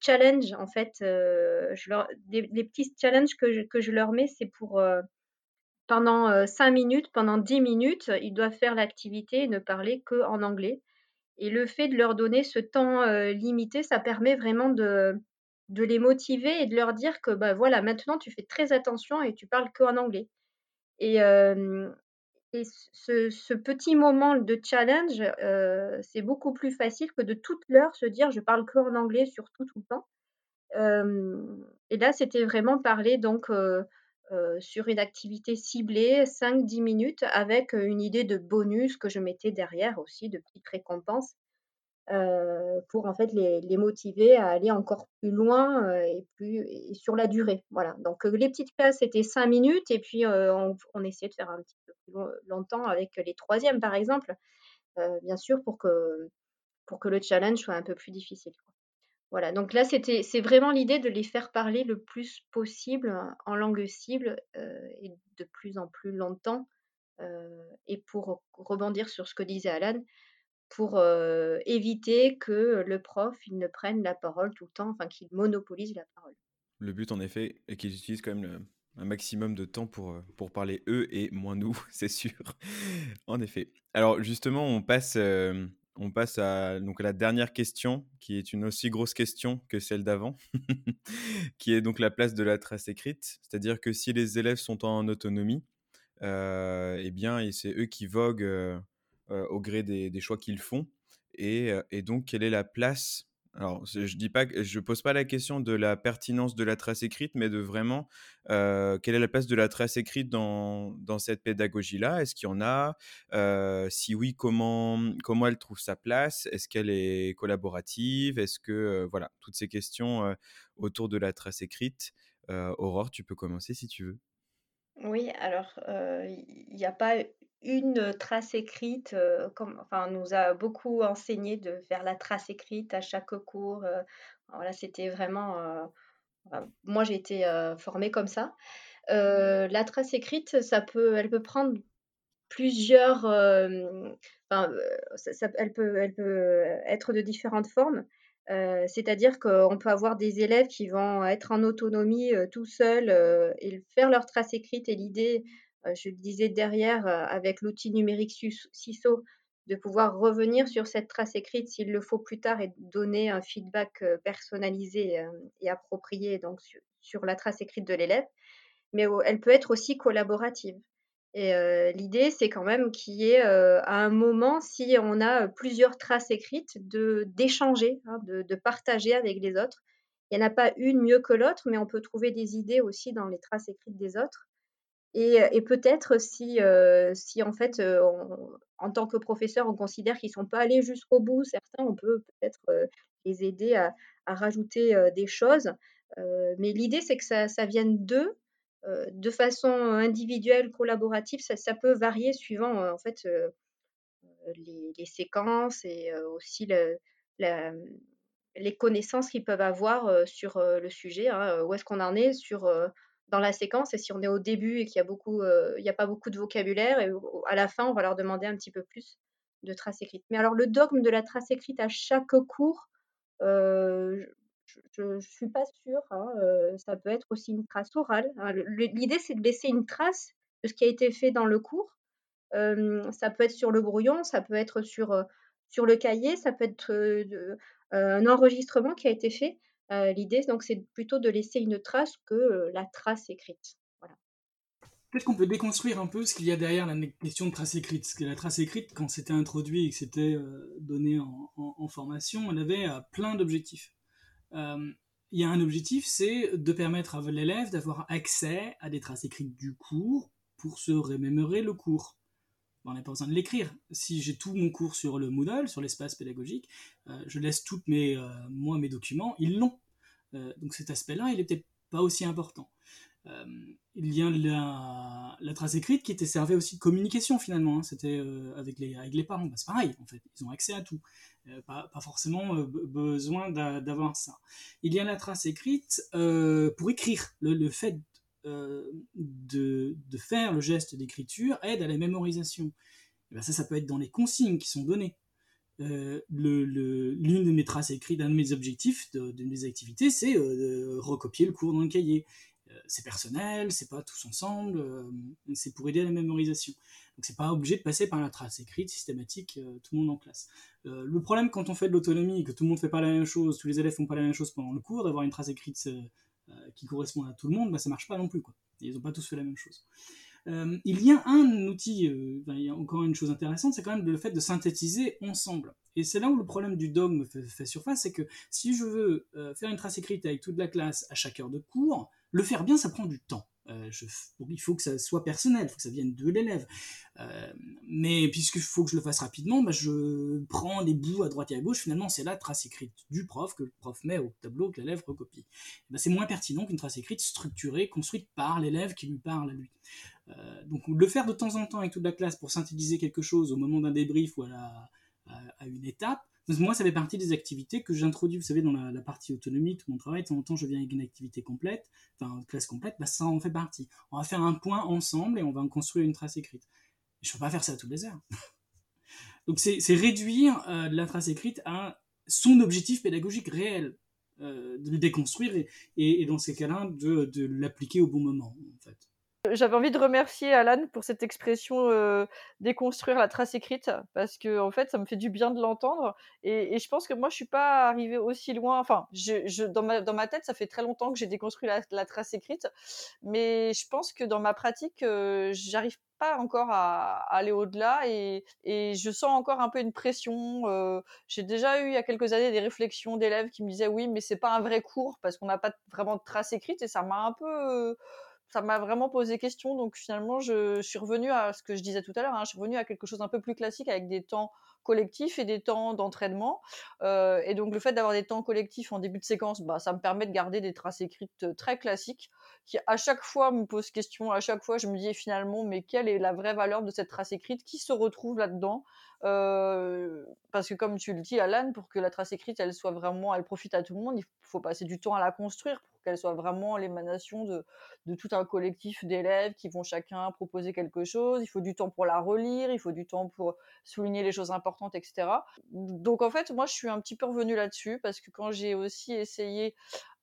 challenges en fait, des petits challenges que je que je leur mets, c'est pour, pendant, 5 minutes, pendant 10 minutes, ils doivent faire l'activité et ne parler qu'en anglais et le fait de leur donner ce temps, limité, ça permet vraiment de de les motiver et de leur dire que bah, voilà, maintenant tu fais très attention et tu parles qu'en anglais. Et, et ce, petit moment de challenge, c'est beaucoup plus facile que de toute l'heure se dire je parle qu'en anglais surtout tout le temps. et là, c'était vraiment parler donc sur une activité ciblée, 5-10 minutes, avec une idée de bonus que je mettais derrière aussi, de petites récompenses. Euh, pour en fait les, motiver à aller encore plus loin euh, et plus sur la durée. Voilà. Donc euh, les petites classes c'était 5 minutes et puis on, essayait de faire un petit peu plus longtemps avec les troisièmes par exemple, bien sûr pour que pour que le challenge soit un peu plus difficile. Voilà. Donc là c'était c'est vraiment l'idée de les faire parler le plus possible en langue cible et de plus en plus longtemps. et pour rebondir sur ce que disait Alan, pour éviter que le prof il ne prenne la parole tout le temps, enfin qu'il monopolise la parole. Le but en effet est qu'ils utilisent quand même un maximum de temps pour, pour parler eux et moins nous, c'est sûr. en effet. Alors justement, on passe, on passe à, donc, à la dernière question, qui est une aussi grosse question que celle d'avant, qui est donc la place de la trace écrite. C'est-à-dire que si les élèves sont en autonomie, eh bien, c'est eux qui voguent euh, au gré des, choix qu'ils font. Euh, et, donc, quelle est la place? Alors, je dis pas, je pose pas la question de la pertinence de la trace écrite, mais de vraiment euh, quelle est la place de la trace écrite dans, dans cette pédagogie-là? Est-ce qu'il y en a? Si oui, comment comment elle trouve sa place? Est-ce qu'elle est collaborative? Est-ce que voilà toutes ces questions autour de la trace écrite Aurore, tu peux commencer si tu veux. Oui, alors il n'y a pas une trace écrite, comme enfin, on nous a beaucoup enseigné de faire la trace écrite à chaque cours, voilà, c'était vraiment, moi j'ai été, formée comme ça. la trace écrite, ça peut elle peut prendre plusieurs, enfin, elle peut elle peut être de différentes formes. c'est-à-dire qu'on peut avoir des élèves qui vont être en autonomie, tout seuls, et faire leur trace écrite et l'idée euh, je le disais derrière, euh, avec l'outil numérique CISO, de pouvoir revenir sur cette trace écrite s'il le faut plus tard et donner un feedback euh, personnalisé et approprié donc sur, la trace écrite de l'élève. Mais elle peut être aussi collaborative. Et l'idée, c'est quand même qu'il y ait, à un moment, si on a plusieurs traces écrites, de d'échanger, hein, de de partager avec les autres. Il y en a pas une mieux que l'autre, mais on peut trouver des idées aussi dans les traces écrites des autres. Et et peut-être si, si en fait, en tant que professeur, on considère qu'ils sont pas allés jusqu'au bout, certains, on peut peut-être, les aider à rajouter, des choses. mais l'idée, c'est que ça vienne d'eux de façon individuelle, collaborative, ça, peut varier suivant en fait les, séquences et aussi les connaissances qu'ils peuvent avoir sur le sujet. Hein, où est-ce qu'on en est sur dans la séquence et si on est au début et qu'il y a n'y a pas beaucoup de vocabulaire et à la fin on va leur demander un petit peu plus de traces écrites. Mais alors le dogme de la trace écrite à chaque cours, je ne suis pas sûre. Hein, ça peut être aussi une trace orale. Hein. L'idée, c'est de laisser une trace de ce qui a été fait dans le cours. ça peut être sur le brouillon, ça peut être sur le cahier, ça peut être un enregistrement qui a été fait. L'idée, donc, c'est plutôt de laisser une trace que la trace écrite. Voilà. Peut-être qu'on peut déconstruire un peu ce qu'il y a derrière la question de trace écrite. Parce que la trace écrite, quand c'était introduit et que c'était donné en, formation, on avait plein d'objectifs. Euh, il y a un objectif, c'est de permettre à l'élève d'avoir accès à des traces écrites du cours pour se remémorer le cours. On n'a pas besoin de l'écrire. Si j'ai tout mon cours sur le Moodle, sur l'espace pédagogique, euh, je laisse toutes mes, euh, moi, mes documents, ils l'ont. donc cet aspect-là, il est peut-être pas aussi important. Euh, il y a la, trace écrite qui était servée aussi de communication finalement. Hein. C'était euh, avec, les, avec les parents. Bah, c'est pareil en fait. Ils ont accès à tout. Euh, pas, forcément besoin d'avoir ça. Il y a la trace écrite pour écrire. Le, fait de, faire le geste d'écriture aide à la mémorisation. Ben ça, ça peut être dans les consignes qui sont données. l'une de mes traces écrites, d'un de mes objectifs, d'une de mes activités, c'est de recopier le cours dans le cahier. Euh, c'est personnel, c'est pas tous ensemble, euh, c'est pour aider à la mémorisation. Donc c'est pas obligé de passer par la trace écrite systématique, euh, tout le monde en classe. le problème quand on fait de l'autonomie, que tout le monde fait pas la même chose, tous les élèves font pas la même chose pendant le cours, d'avoir une trace écrite qui correspond à tout le monde, bah, ça marche pas non plus. Ils ont pas tous fait la même chose. il y a un outil, il y a encore une chose intéressante, c'est quand même le fait de synthétiser ensemble. Et c'est là où le problème du dogme fait, fait surface, c'est que si je veux faire une trace écrite avec toute la classe à chaque heure de cours, le faire bien, ça prend du temps. Euh, il faut que ça soit personnel, il faut que ça vienne de l'élève. Euh, mais puisqu'il faut que je le fasse rapidement, bah, je prends les bouts à droite et à gauche. Finalement, c'est la trace écrite du prof que le prof met au tableau que l'élève recopie. Bah, c'est moins pertinent qu'une trace écrite structurée, construite par l'élève qui lui parle à lui. Euh, donc le faire de temps en temps avec toute la classe pour synthétiser quelque chose au moment d'un débrief ou à une étape, moi, ça fait partie des activités que j'introduis, vous savez, dans la, partie autonomie, tout mon travail, de temps en temps, je viens avec une activité complète, enfin, une classe complète, bah, ça en fait partie. On va faire un point ensemble et on va en construire une trace écrite. Je ne peux pas faire ça toutes les heures. Donc, c'est réduire euh, la trace écrite à son objectif pédagogique réel, euh, de le déconstruire et, dans ces cas-là, de, de l'appliquer au bon moment. J'avais envie de remercier Alan pour cette expression déconstruire la trace écrite parce que en fait ça me fait du bien de l'entendre et, je pense que moi je suis pas arrivée aussi loin. Enfin, dans, ma, tête ça fait très longtemps que j'ai déconstruit la, trace écrite, mais je pense que dans ma pratique euh, j'arrive pas encore à, aller au-delà et, je sens encore un peu une pression. J'ai déjà eu il y a quelques années des réflexions d'élèves qui me disaient oui mais c'est pas un vrai cours parce qu'on n'a pas vraiment de trace écrite et ça m'a un peu ça m'a vraiment posé question. Donc finalement, je, suis revenue à ce que je disais tout à l'heure. Hein, je suis revenue à quelque chose un peu plus classique avec des temps collectifs et des temps d'entraînement. Et donc le fait d'avoir des temps collectifs en début de séquence, bah, ça me permet de garder des traces écrites très classiques qui à chaque fois me posent question. À chaque fois, je me dis finalement, mais quelle est la vraie valeur de cette trace écrite? Qui se retrouve là-dedans? Parce que comme tu le dis, Alan, pour que la trace écrite, elle soit vraiment, elle profite à tout le monde, il faut passer du temps à la construire pour qu'elle soit vraiment l'émanation de, de, tout un collectif d'élèves qui vont chacun proposer quelque chose. Il faut du temps pour la relire, il faut du temps pour souligner les choses importantes, etc. Donc en fait, moi, je suis un petit peu revenue là-dessus parce que quand j'ai aussi essayé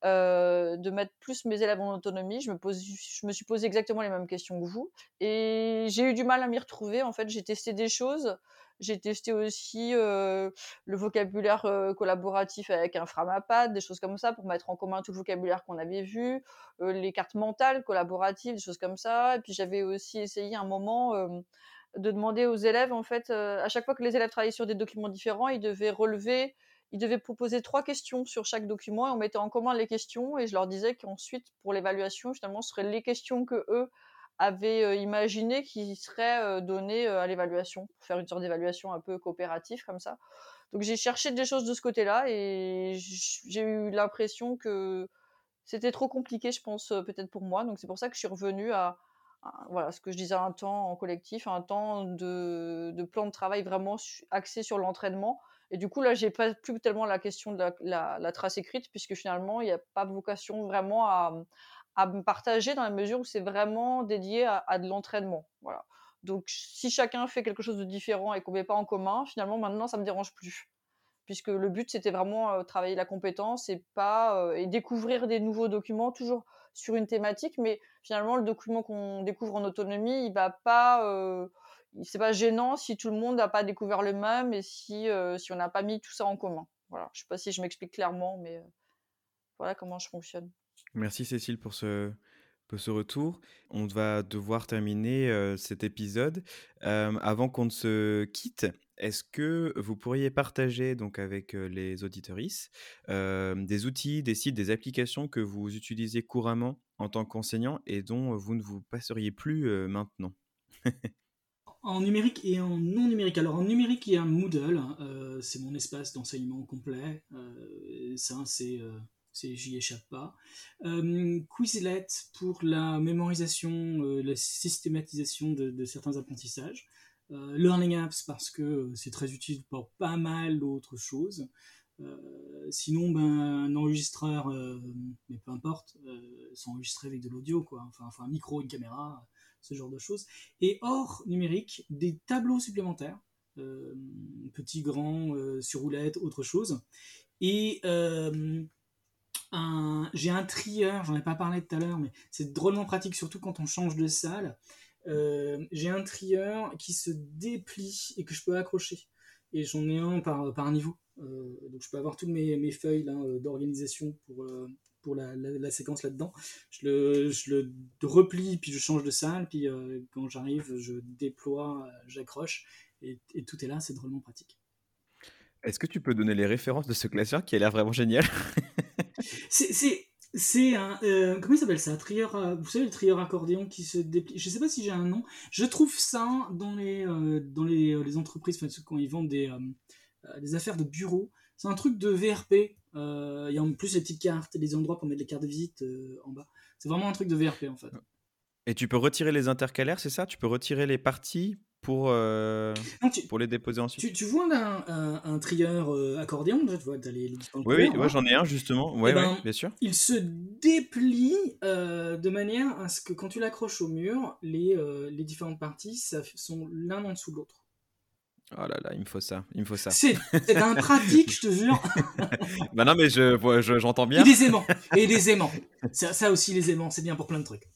de mettre plus mes élèves en autonomie, je me, pose, je me suis posé exactement les mêmes questions que vous et j'ai eu du mal à m'y retrouver. En fait, j'ai testé des choses J'ai testé aussi le vocabulaire collaboratif avec un Framapad, des choses comme ça, pour mettre en commun tout le vocabulaire qu'on avait vu, les cartes mentales collaboratives, des choses comme ça. Et puis j'avais aussi essayé un moment de demander aux élèves, en fait, à chaque fois que les élèves travaillaient sur des documents différents, ils devaient relever ils devaient proposer trois questions sur chaque document et on mettait en commun les questions et je leur disais qu'ensuite pour l'évaluation finalement ce seraient les questions que eux avaient imaginées qui seraient données à l'évaluation pour faire une sorte d'évaluation un peu coopérative comme ça. Donc j'ai cherché des choses de ce côté-là et j'ai eu l'impression que c'était trop compliqué, je pense, peut-être pour moi. Donc c'est pour ça que je suis revenue à, voilà ce que je disais un temps en collectif, un temps de, de plan de travail vraiment axé sur l'entraînement et du coup, là, j'ai pas plus tellement la question de la, trace écrite, puisque finalement, il n'y a pas vocation vraiment à, me partager dans la mesure où c'est vraiment dédié à, de l'entraînement. Voilà. Donc, si chacun fait quelque chose de différent et qu'on ne met pas en commun, finalement, maintenant, ça me dérange plus. Puisque le but, c'était vraiment euh, travailler la compétence et pas euh, et découvrir des nouveaux documents, toujours sur une thématique. Mais finalement, le document qu'on découvre en autonomie, il va pas euh, c'est pas gênant si tout le monde n'a pas découvert le même et si, euh, si on n'a pas mis tout ça en commun. Voilà, je sais pas si je m'explique clairement, mais euh, voilà comment je fonctionne. Merci Cécile pour ce, pour ce retour. On va devoir terminer cet épisode. avant qu'on ne se quitte, est-ce que vous pourriez partager donc avec les auditorices des outils, des sites, des applications que vous utilisez couramment en tant qu'enseignant et dont vous ne vous passeriez plus maintenant? En numérique et en non numérique. Alors en numérique, il y a Moodle, c'est mon espace d'enseignement complet. Ça, c'est, j'y échappe pas. Quizlet pour la mémorisation, la systématisation de, certains apprentissages. Learning Apps parce que c'est très utile pour pas mal d'autres choses. sinon, ben, un enregistreur, mais peu importe, s'enregistrer avec de l'audio, quoi. Enfin, un micro, une caméra, ce genre de choses. Et hors numérique, des tableaux supplémentaires, euh, petits, grands, euh, sur roulette, autre chose. Et euh, j'ai un trieur, j'en ai pas parlé tout à l'heure, mais c'est drôlement pratique, surtout quand on change de salle. J'ai un trieur qui se déplie et que je peux accrocher. Et j'en ai un par, par niveau. donc je peux avoir toutes mes, mes feuilles d'organisation pour, pour la, séquence là-dedans. Je le, je le, replie, puis je change de salle, puis euh, quand j'arrive, je déploie, j'accroche, et, tout est là, c'est drôlement pratique. Est-ce que tu peux donner les références de ce classeur qui a l'air vraiment génial? C'est un. Euh, comment il s'appelle ça trieur, euh, Vous savez, le trieur accordéon qui se déplie. Je sais pas si j'ai un nom. Je trouve ça dans les, dans les, les entreprises, quand ils vendent des, des affaires de bureau. C'est un truc de VRP. Euh, il y a en plus les petites cartes et les endroits pour mettre les cartes de visite euh, en bas. C'est vraiment un truc de VRP en fait. Et tu peux retirer les intercalaires, c'est ça? Tu peux retirer les parties pour, euh, pour les déposer ensuite Tu, vois un, un, trieur accordéon tu vois, as les, Oui, oui j'en ai un justement. Ouais, eh ben, bien sûr. Il se déplie de manière à ce que quand tu l'accroches au mur, les, les différentes parties ça, sont l'un en dessous de l'autre. Oh là là, il me faut ça, il me faut ça. C'est un pratique, je te jure. bah non, mais je, j'entends bien. Et des aimants, et des aimants. Ça, ça aussi, les aimants, c'est bien pour plein de trucs.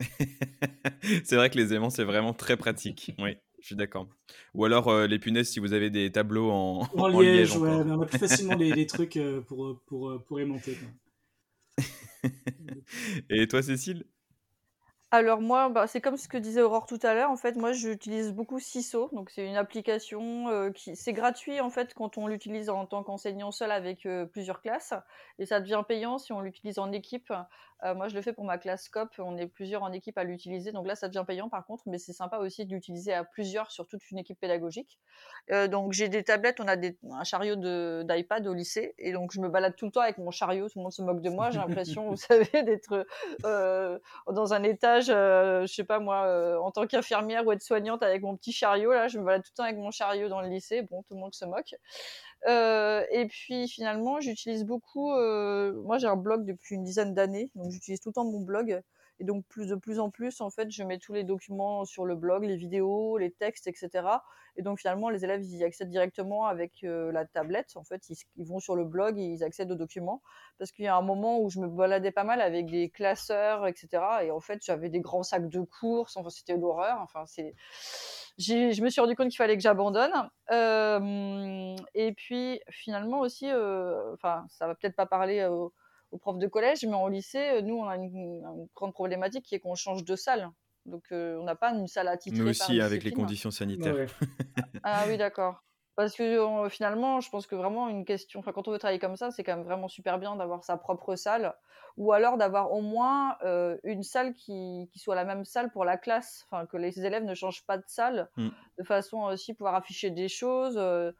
c'est vrai que les aimants, c'est vraiment très pratique. Oui, je suis d'accord. Ou alors euh, les punaises, si vous avez des tableaux en, en, liège. ouais, on a plus facilement les, trucs euh, pour, pour, pour aimanter. et toi, Cécile? Alors moi, bah, c'est comme ce que disait Aurore tout à l'heure. En fait, moi, j'utilise beaucoup CISO. Donc, c'est une application euh, qui, c'est gratuit en fait quand on l'utilise en tant qu'enseignant seul avec euh, plusieurs classes, et ça devient payant si on l'utilise en équipe. Euh, moi, je le fais pour ma classe COP. On est plusieurs en équipe à l'utiliser. Donc là, ça devient payant par contre, mais c'est sympa aussi de l'utiliser à plusieurs sur toute une équipe pédagogique. donc, j'ai des tablettes. On a des, un chariot d'iPad au lycée, et donc je me balade tout le temps avec mon chariot. Tout le monde se moque de moi. J'ai l'impression, vous savez, d'être dans un état euh, je sais pas moi, euh, en tant qu'infirmière ou aide-soignante avec mon petit chariot, là, je me balade tout le temps avec mon chariot dans le lycée. Bon, tout le monde se moque. Euh, et puis finalement, j'utilise beaucoup. moi, j'ai un blog depuis une dizaine d'années, donc j'utilise tout le temps mon blog. Et donc, plus de plus en plus, en fait, je mets tous les documents sur le blog, les vidéos, les textes, etc. Et donc, finalement, les élèves, ils y accèdent directement avec euh, la tablette. En fait, ils, vont sur le blog et ils accèdent aux documents. Parce qu'il y a un moment où je me baladais pas mal avec des classeurs, etc. Et en fait, j'avais des grands sacs de courses. Enfin, c'était l'horreur. Enfin, c'est je me suis rendu compte qu'il fallait que j'abandonne. Euh, et puis finalement aussi, euh, enfin, ça va peut-être pas parler aux, aux profs de collège, mais en lycée, nous, on a une, une grande problématique qui est qu'on change de salle. Donc, euh, on n'a pas une salle attitrée Nous aussi, avec les conditions sanitaires. Ouais. Ah oui, d'accord. Parce que euh, finalement, je pense que vraiment une question, enfin quand on veut travailler comme ça, c'est quand même vraiment super bien d'avoir sa propre salle, ou alors d'avoir au moins euh, une salle qui, qui soit la même salle pour la classe, enfin que les élèves ne changent pas de salle, Mm. de façon à aussi pouvoir afficher des choses, euh, euh,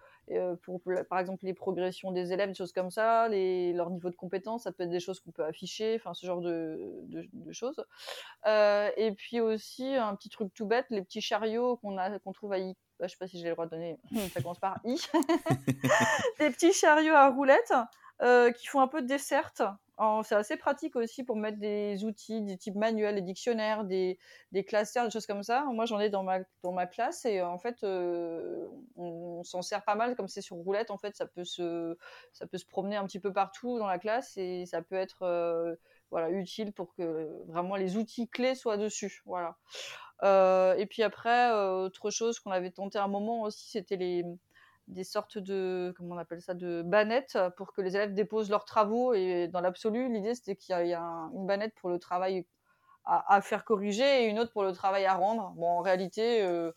pour par exemple les progressions des élèves, des choses comme ça, les, leur niveau de compétence, ça peut être des choses qu'on peut afficher, enfin ce genre de, de, choses. Euh, et puis aussi un petit truc tout bête, les petits chariots qu'on a qu'on trouve à I- bah, je sais pas si j'ai le droit de donner, ça commence par I. des petits chariots à roulettes euh, qui font un peu de dessert. En- C'est assez pratique aussi pour mettre des outils, des types manuels, des dictionnaires, des, des classeurs, des choses comme ça. Moi, j'en ai dans ma, dans ma classe et euh, en fait, euh, on, s'en sert pas mal comme c'est sur roulette. En fait, ça peut, se, ça peut se promener un petit peu partout dans la classe et ça peut être euh, voilà, utile pour que vraiment les outils clés soient dessus. Voilà. Euh, et puis après, euh, autre chose qu'on avait tenté à un moment aussi, c'était les des sortes de comment on appelle ça de bannettes pour que les élèves déposent leurs travaux et dans l'absolu l'idée c'était qu'il y a, une bannette pour le travail à, faire corriger et une autre pour le travail à rendre. Bon en réalité euh,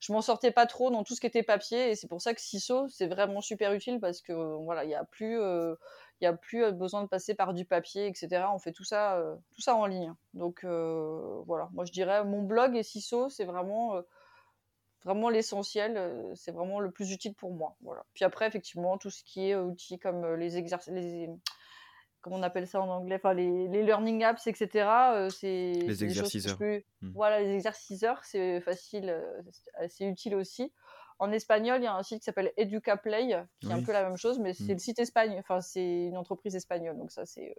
je m'en sortais pas trop dans tout ce qui était papier et c'est pour ça que CISO c'est vraiment super utile parce que voilà il y a plus euh, il a plus euh, besoin de passer par du papier etc on fait tout ça tout ça en ligne. Donc voilà. Moi je dirais mon blog et CISO c'est vraiment vraiment l'essentiel, euh, c'est vraiment le plus utile pour moi. Voilà. Puis après, effectivement, tout ce qui est euh, outils comme euh, les exercices, les, comment on appelle ça en anglais, enfin les, les learning apps, etc. c'est Les exerciceurs. Hmm. Voilà, les exerciceurs, c'est facile, c'est assez utile aussi. En espagnol, il y a un site qui s'appelle Educa Play, qui est un peu la même chose, mais c'est Hmm. le site Espagne. Enfin, c'est une entreprise espagnole, donc ça, c'est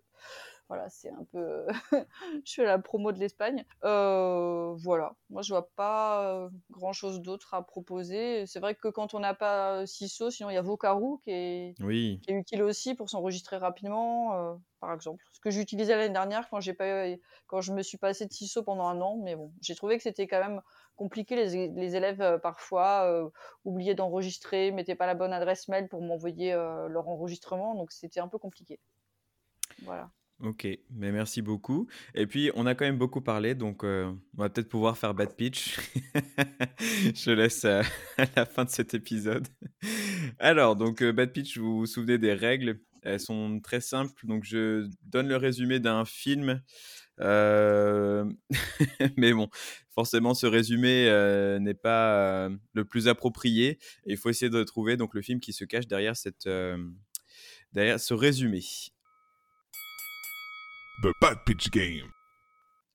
voilà, c'est un peu. je fais la promo de l'Espagne. Euh, voilà, moi je vois pas grand chose d'autre à proposer. C'est vrai que quand on n'a pas CISO, sinon il y a Vocaroo qui est, Oui, qui est utile aussi pour s'enregistrer rapidement, euh, par exemple. Ce que j'utilisais l'année dernière quand j'ai pas, quand je me suis passé de CISO pendant un an, mais bon, j'ai trouvé que c'était quand même compliqué. Les, les élèves euh, parfois euh, oubliaient d'enregistrer, mettaient pas la bonne adresse mail pour m'envoyer euh, leur enregistrement, donc c'était un peu compliqué. Voilà. Ok, mais merci beaucoup. Et puis, on a quand même beaucoup parlé, donc euh, on va peut-être pouvoir faire bad pitch. Je laisse euh, à la fin de cet épisode. Alors, donc, euh, bad pitch, vous vous souvenez des règles? Elles sont très simples. Donc, je donne le résumé d'un film. Euh, mais bon, forcément, ce résumé euh, n'est pas euh, le plus approprié. Il faut essayer de trouver donc le film qui se cache derrière cette euh, derrière ce résumé. The Bad Pitch Game.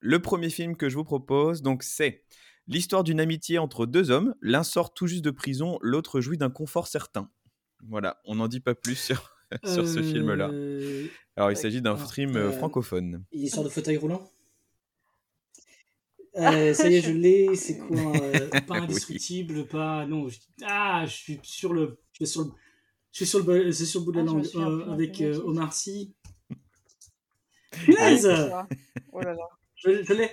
Le premier film que je vous propose, donc, c'est l'histoire d'une amitié entre deux hommes. L'un sort tout juste de prison, l'autre jouit d'un confort certain. Voilà, on n'en dit pas plus sur, sur ce film-là. Euh, Alors, il s'agit d'un film euh, euh, francophone. Histoire de fauteuil roulant? Euh, ça y est, je l'ai. C'est quoi euh, Pas Oui. indestructible, pas. Non. je- Ah, je suis sur le. Je suis sur le. Je suis sur le, sur le bout de la Ah, langue. Euh, avec euh. Omar Sy. Punaise c'est ça. Oh là là. Je, je l'ai.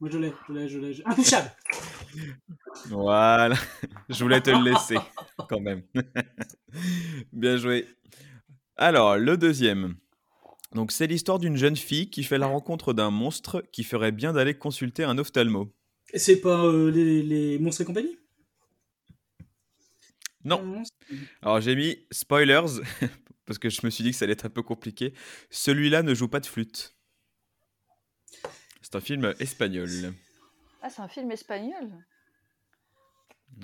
Moi, je l'ai. Je l'ai. Je l'ai. je- Intouchable Voilà, je voulais te le laisser quand même. Bien joué. Alors, le deuxième. Donc, c'est l'histoire d'une jeune fille qui fait la rencontre d'un monstre qui ferait bien d'aller consulter un ophtalmo. Et C'est pas euh, les, les monstres et compagnie? Non. Monstres Alors, j'ai mis spoilers parce que je me suis dit que ça allait être un peu compliqué. Celui-là ne joue pas de flûte. C'est un film espagnol. Ah, c'est un film espagnol?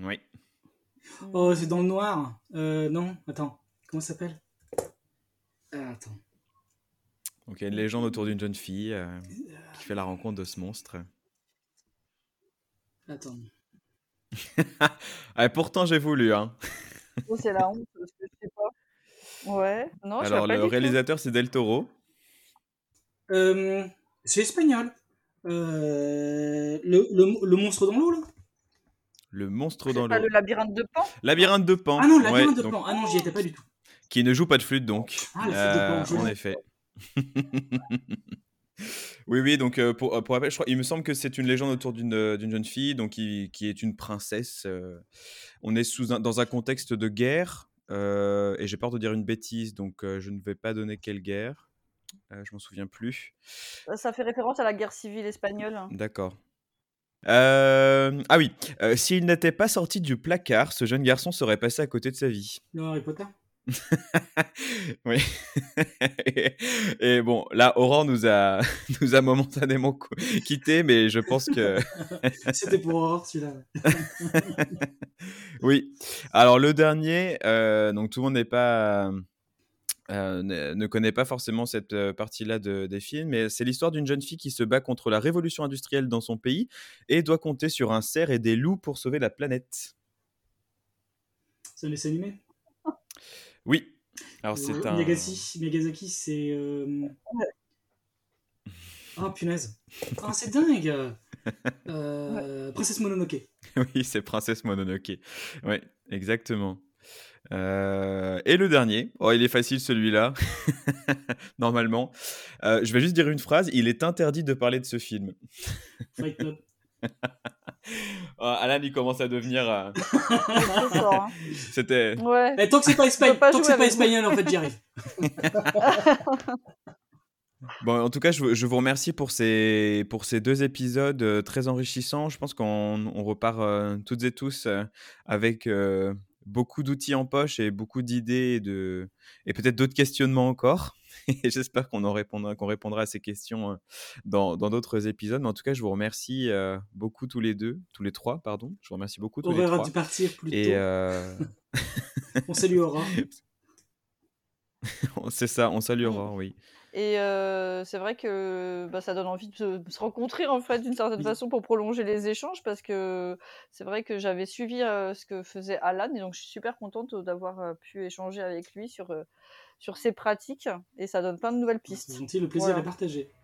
Oui. Oh, c'est dans le noir. Euh, non, attends. Comment ça s'appelle? Ah, Attends. Donc, il y a une légende autour d'une jeune fille euh, qui fait la rencontre de ce monstre. Attends. Ah, pourtant, j'ai voulu. Hein. Oh, c'est la honte je sais pas. Ouais. Non, Alors, pas le réalisateur, c'est Del Toro. Euh, c'est espagnol. Euh, le, le, le monstre dans l'eau, là Le monstre dans pas l'eau. le labyrinthe de Pan? Labyrinthe de Pan. Ah non, la ouais, de donc, Pan. Ah non, j'y étais pas du tout. Qui ne joue pas de flûte, donc. Ah, la flûte de Pan, Euh. En effet. Oui, oui, donc euh, pour, pour rappel, je crois, il me semble que c'est une légende autour d'une d'une jeune fille donc qui, qui est une princesse. euh, on est sous un- dans un contexte de guerre euh, et j'ai peur de dire une bêtise, donc euh, je ne vais pas donner quelle guerre. Euh, je m'en souviens plus. Ça fait référence à la guerre civile espagnole. D'accord. Euh, ah oui, euh, s'il n'était pas sorti du placard, ce jeune garçon serait passé à côté de sa vie. Le Harry Potter? oui. et, et bon, là, Aurore nous a, nous a momentanément quittés, mais je pense que. C'était pour Aurore celui-là. oui. Alors, le dernier, euh, donc tout le monde n'est pas. euh, ne, ne connaît pas forcément cette euh, partie-là de- des films, mais c'est l'histoire d'une jeune fille qui se bat contre la révolution industrielle dans son pays et doit compter sur un cerf et des loups pour sauver la planète. C'est un dessin animé Oui. Alors, Euh, c'est un. Miyazaki, Miyazaki c'est. euh, Oh punaise. Oh, c'est dingue euh... Princesse Mononoke. Oui, c'est Princesse Mononoke. Oui, exactement. Euh, et le dernier, oh, il est facile celui-là, normalement. Euh, je vais juste dire une phrase, il est interdit de parler de ce film. Fight Club. Oh, Alan, il commence à devenir... euh. C'était... Ouais. Tant que c'est pas, pas tant que espagnol, en fait, j'y arrive. Bon, en tout cas, je, vous- je vous remercie pour ces, pour ces deux épisodes euh, très enrichissants. Je pense qu'on on repart euh, toutes et tous euh, avec euh, beaucoup d'outils en poche et beaucoup d'idées et, de, et peut-être d'autres questionnements encore. Et j'espère qu'on en répondra, qu'on répondra à ces questions euh, dans dans d'autres épisodes. Mais en tout cas, je vous remercie euh, beaucoup tous les deux, tous les trois, pardon. Je vous remercie beaucoup tous les Aurore a trois. dû partir plus tôt. Et euh, On c'est ça, on salue Mm. Oui. Et euh, c'est vrai que bah, ça donne envie de se, rencontrer en fait d'une certaine Oui. façon pour prolonger les échanges parce que c'est vrai que j'avais suivi euh, ce que faisait Alan et donc je suis super contente d'avoir euh, pu échanger avec lui sur, euh, sur ses pratiques et ça donne plein de nouvelles C'est pistes. gentil, le plaisir Voilà. est partagé.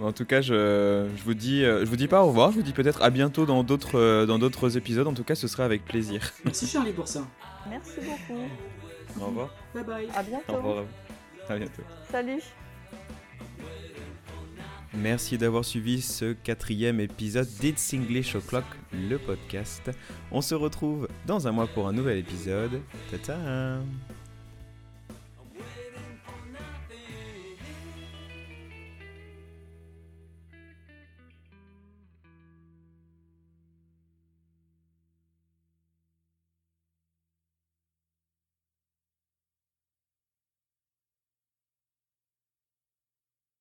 En tout cas, je, je vous dis, je vous dis pas au revoir. Je vous dis peut-être à bientôt dans d'autres, dans d'autres épisodes. En tout cas, ce sera avec plaisir. Merci Charlie pour ça. Merci beaucoup. Au revoir. Bye bye. À Au bientôt. revoir. à vous. À bientôt. Salut. Merci d'avoir suivi ce quatrième épisode d'It's English O'Clock, le podcast. On se retrouve dans un mois pour un nouvel épisode. Ta-ta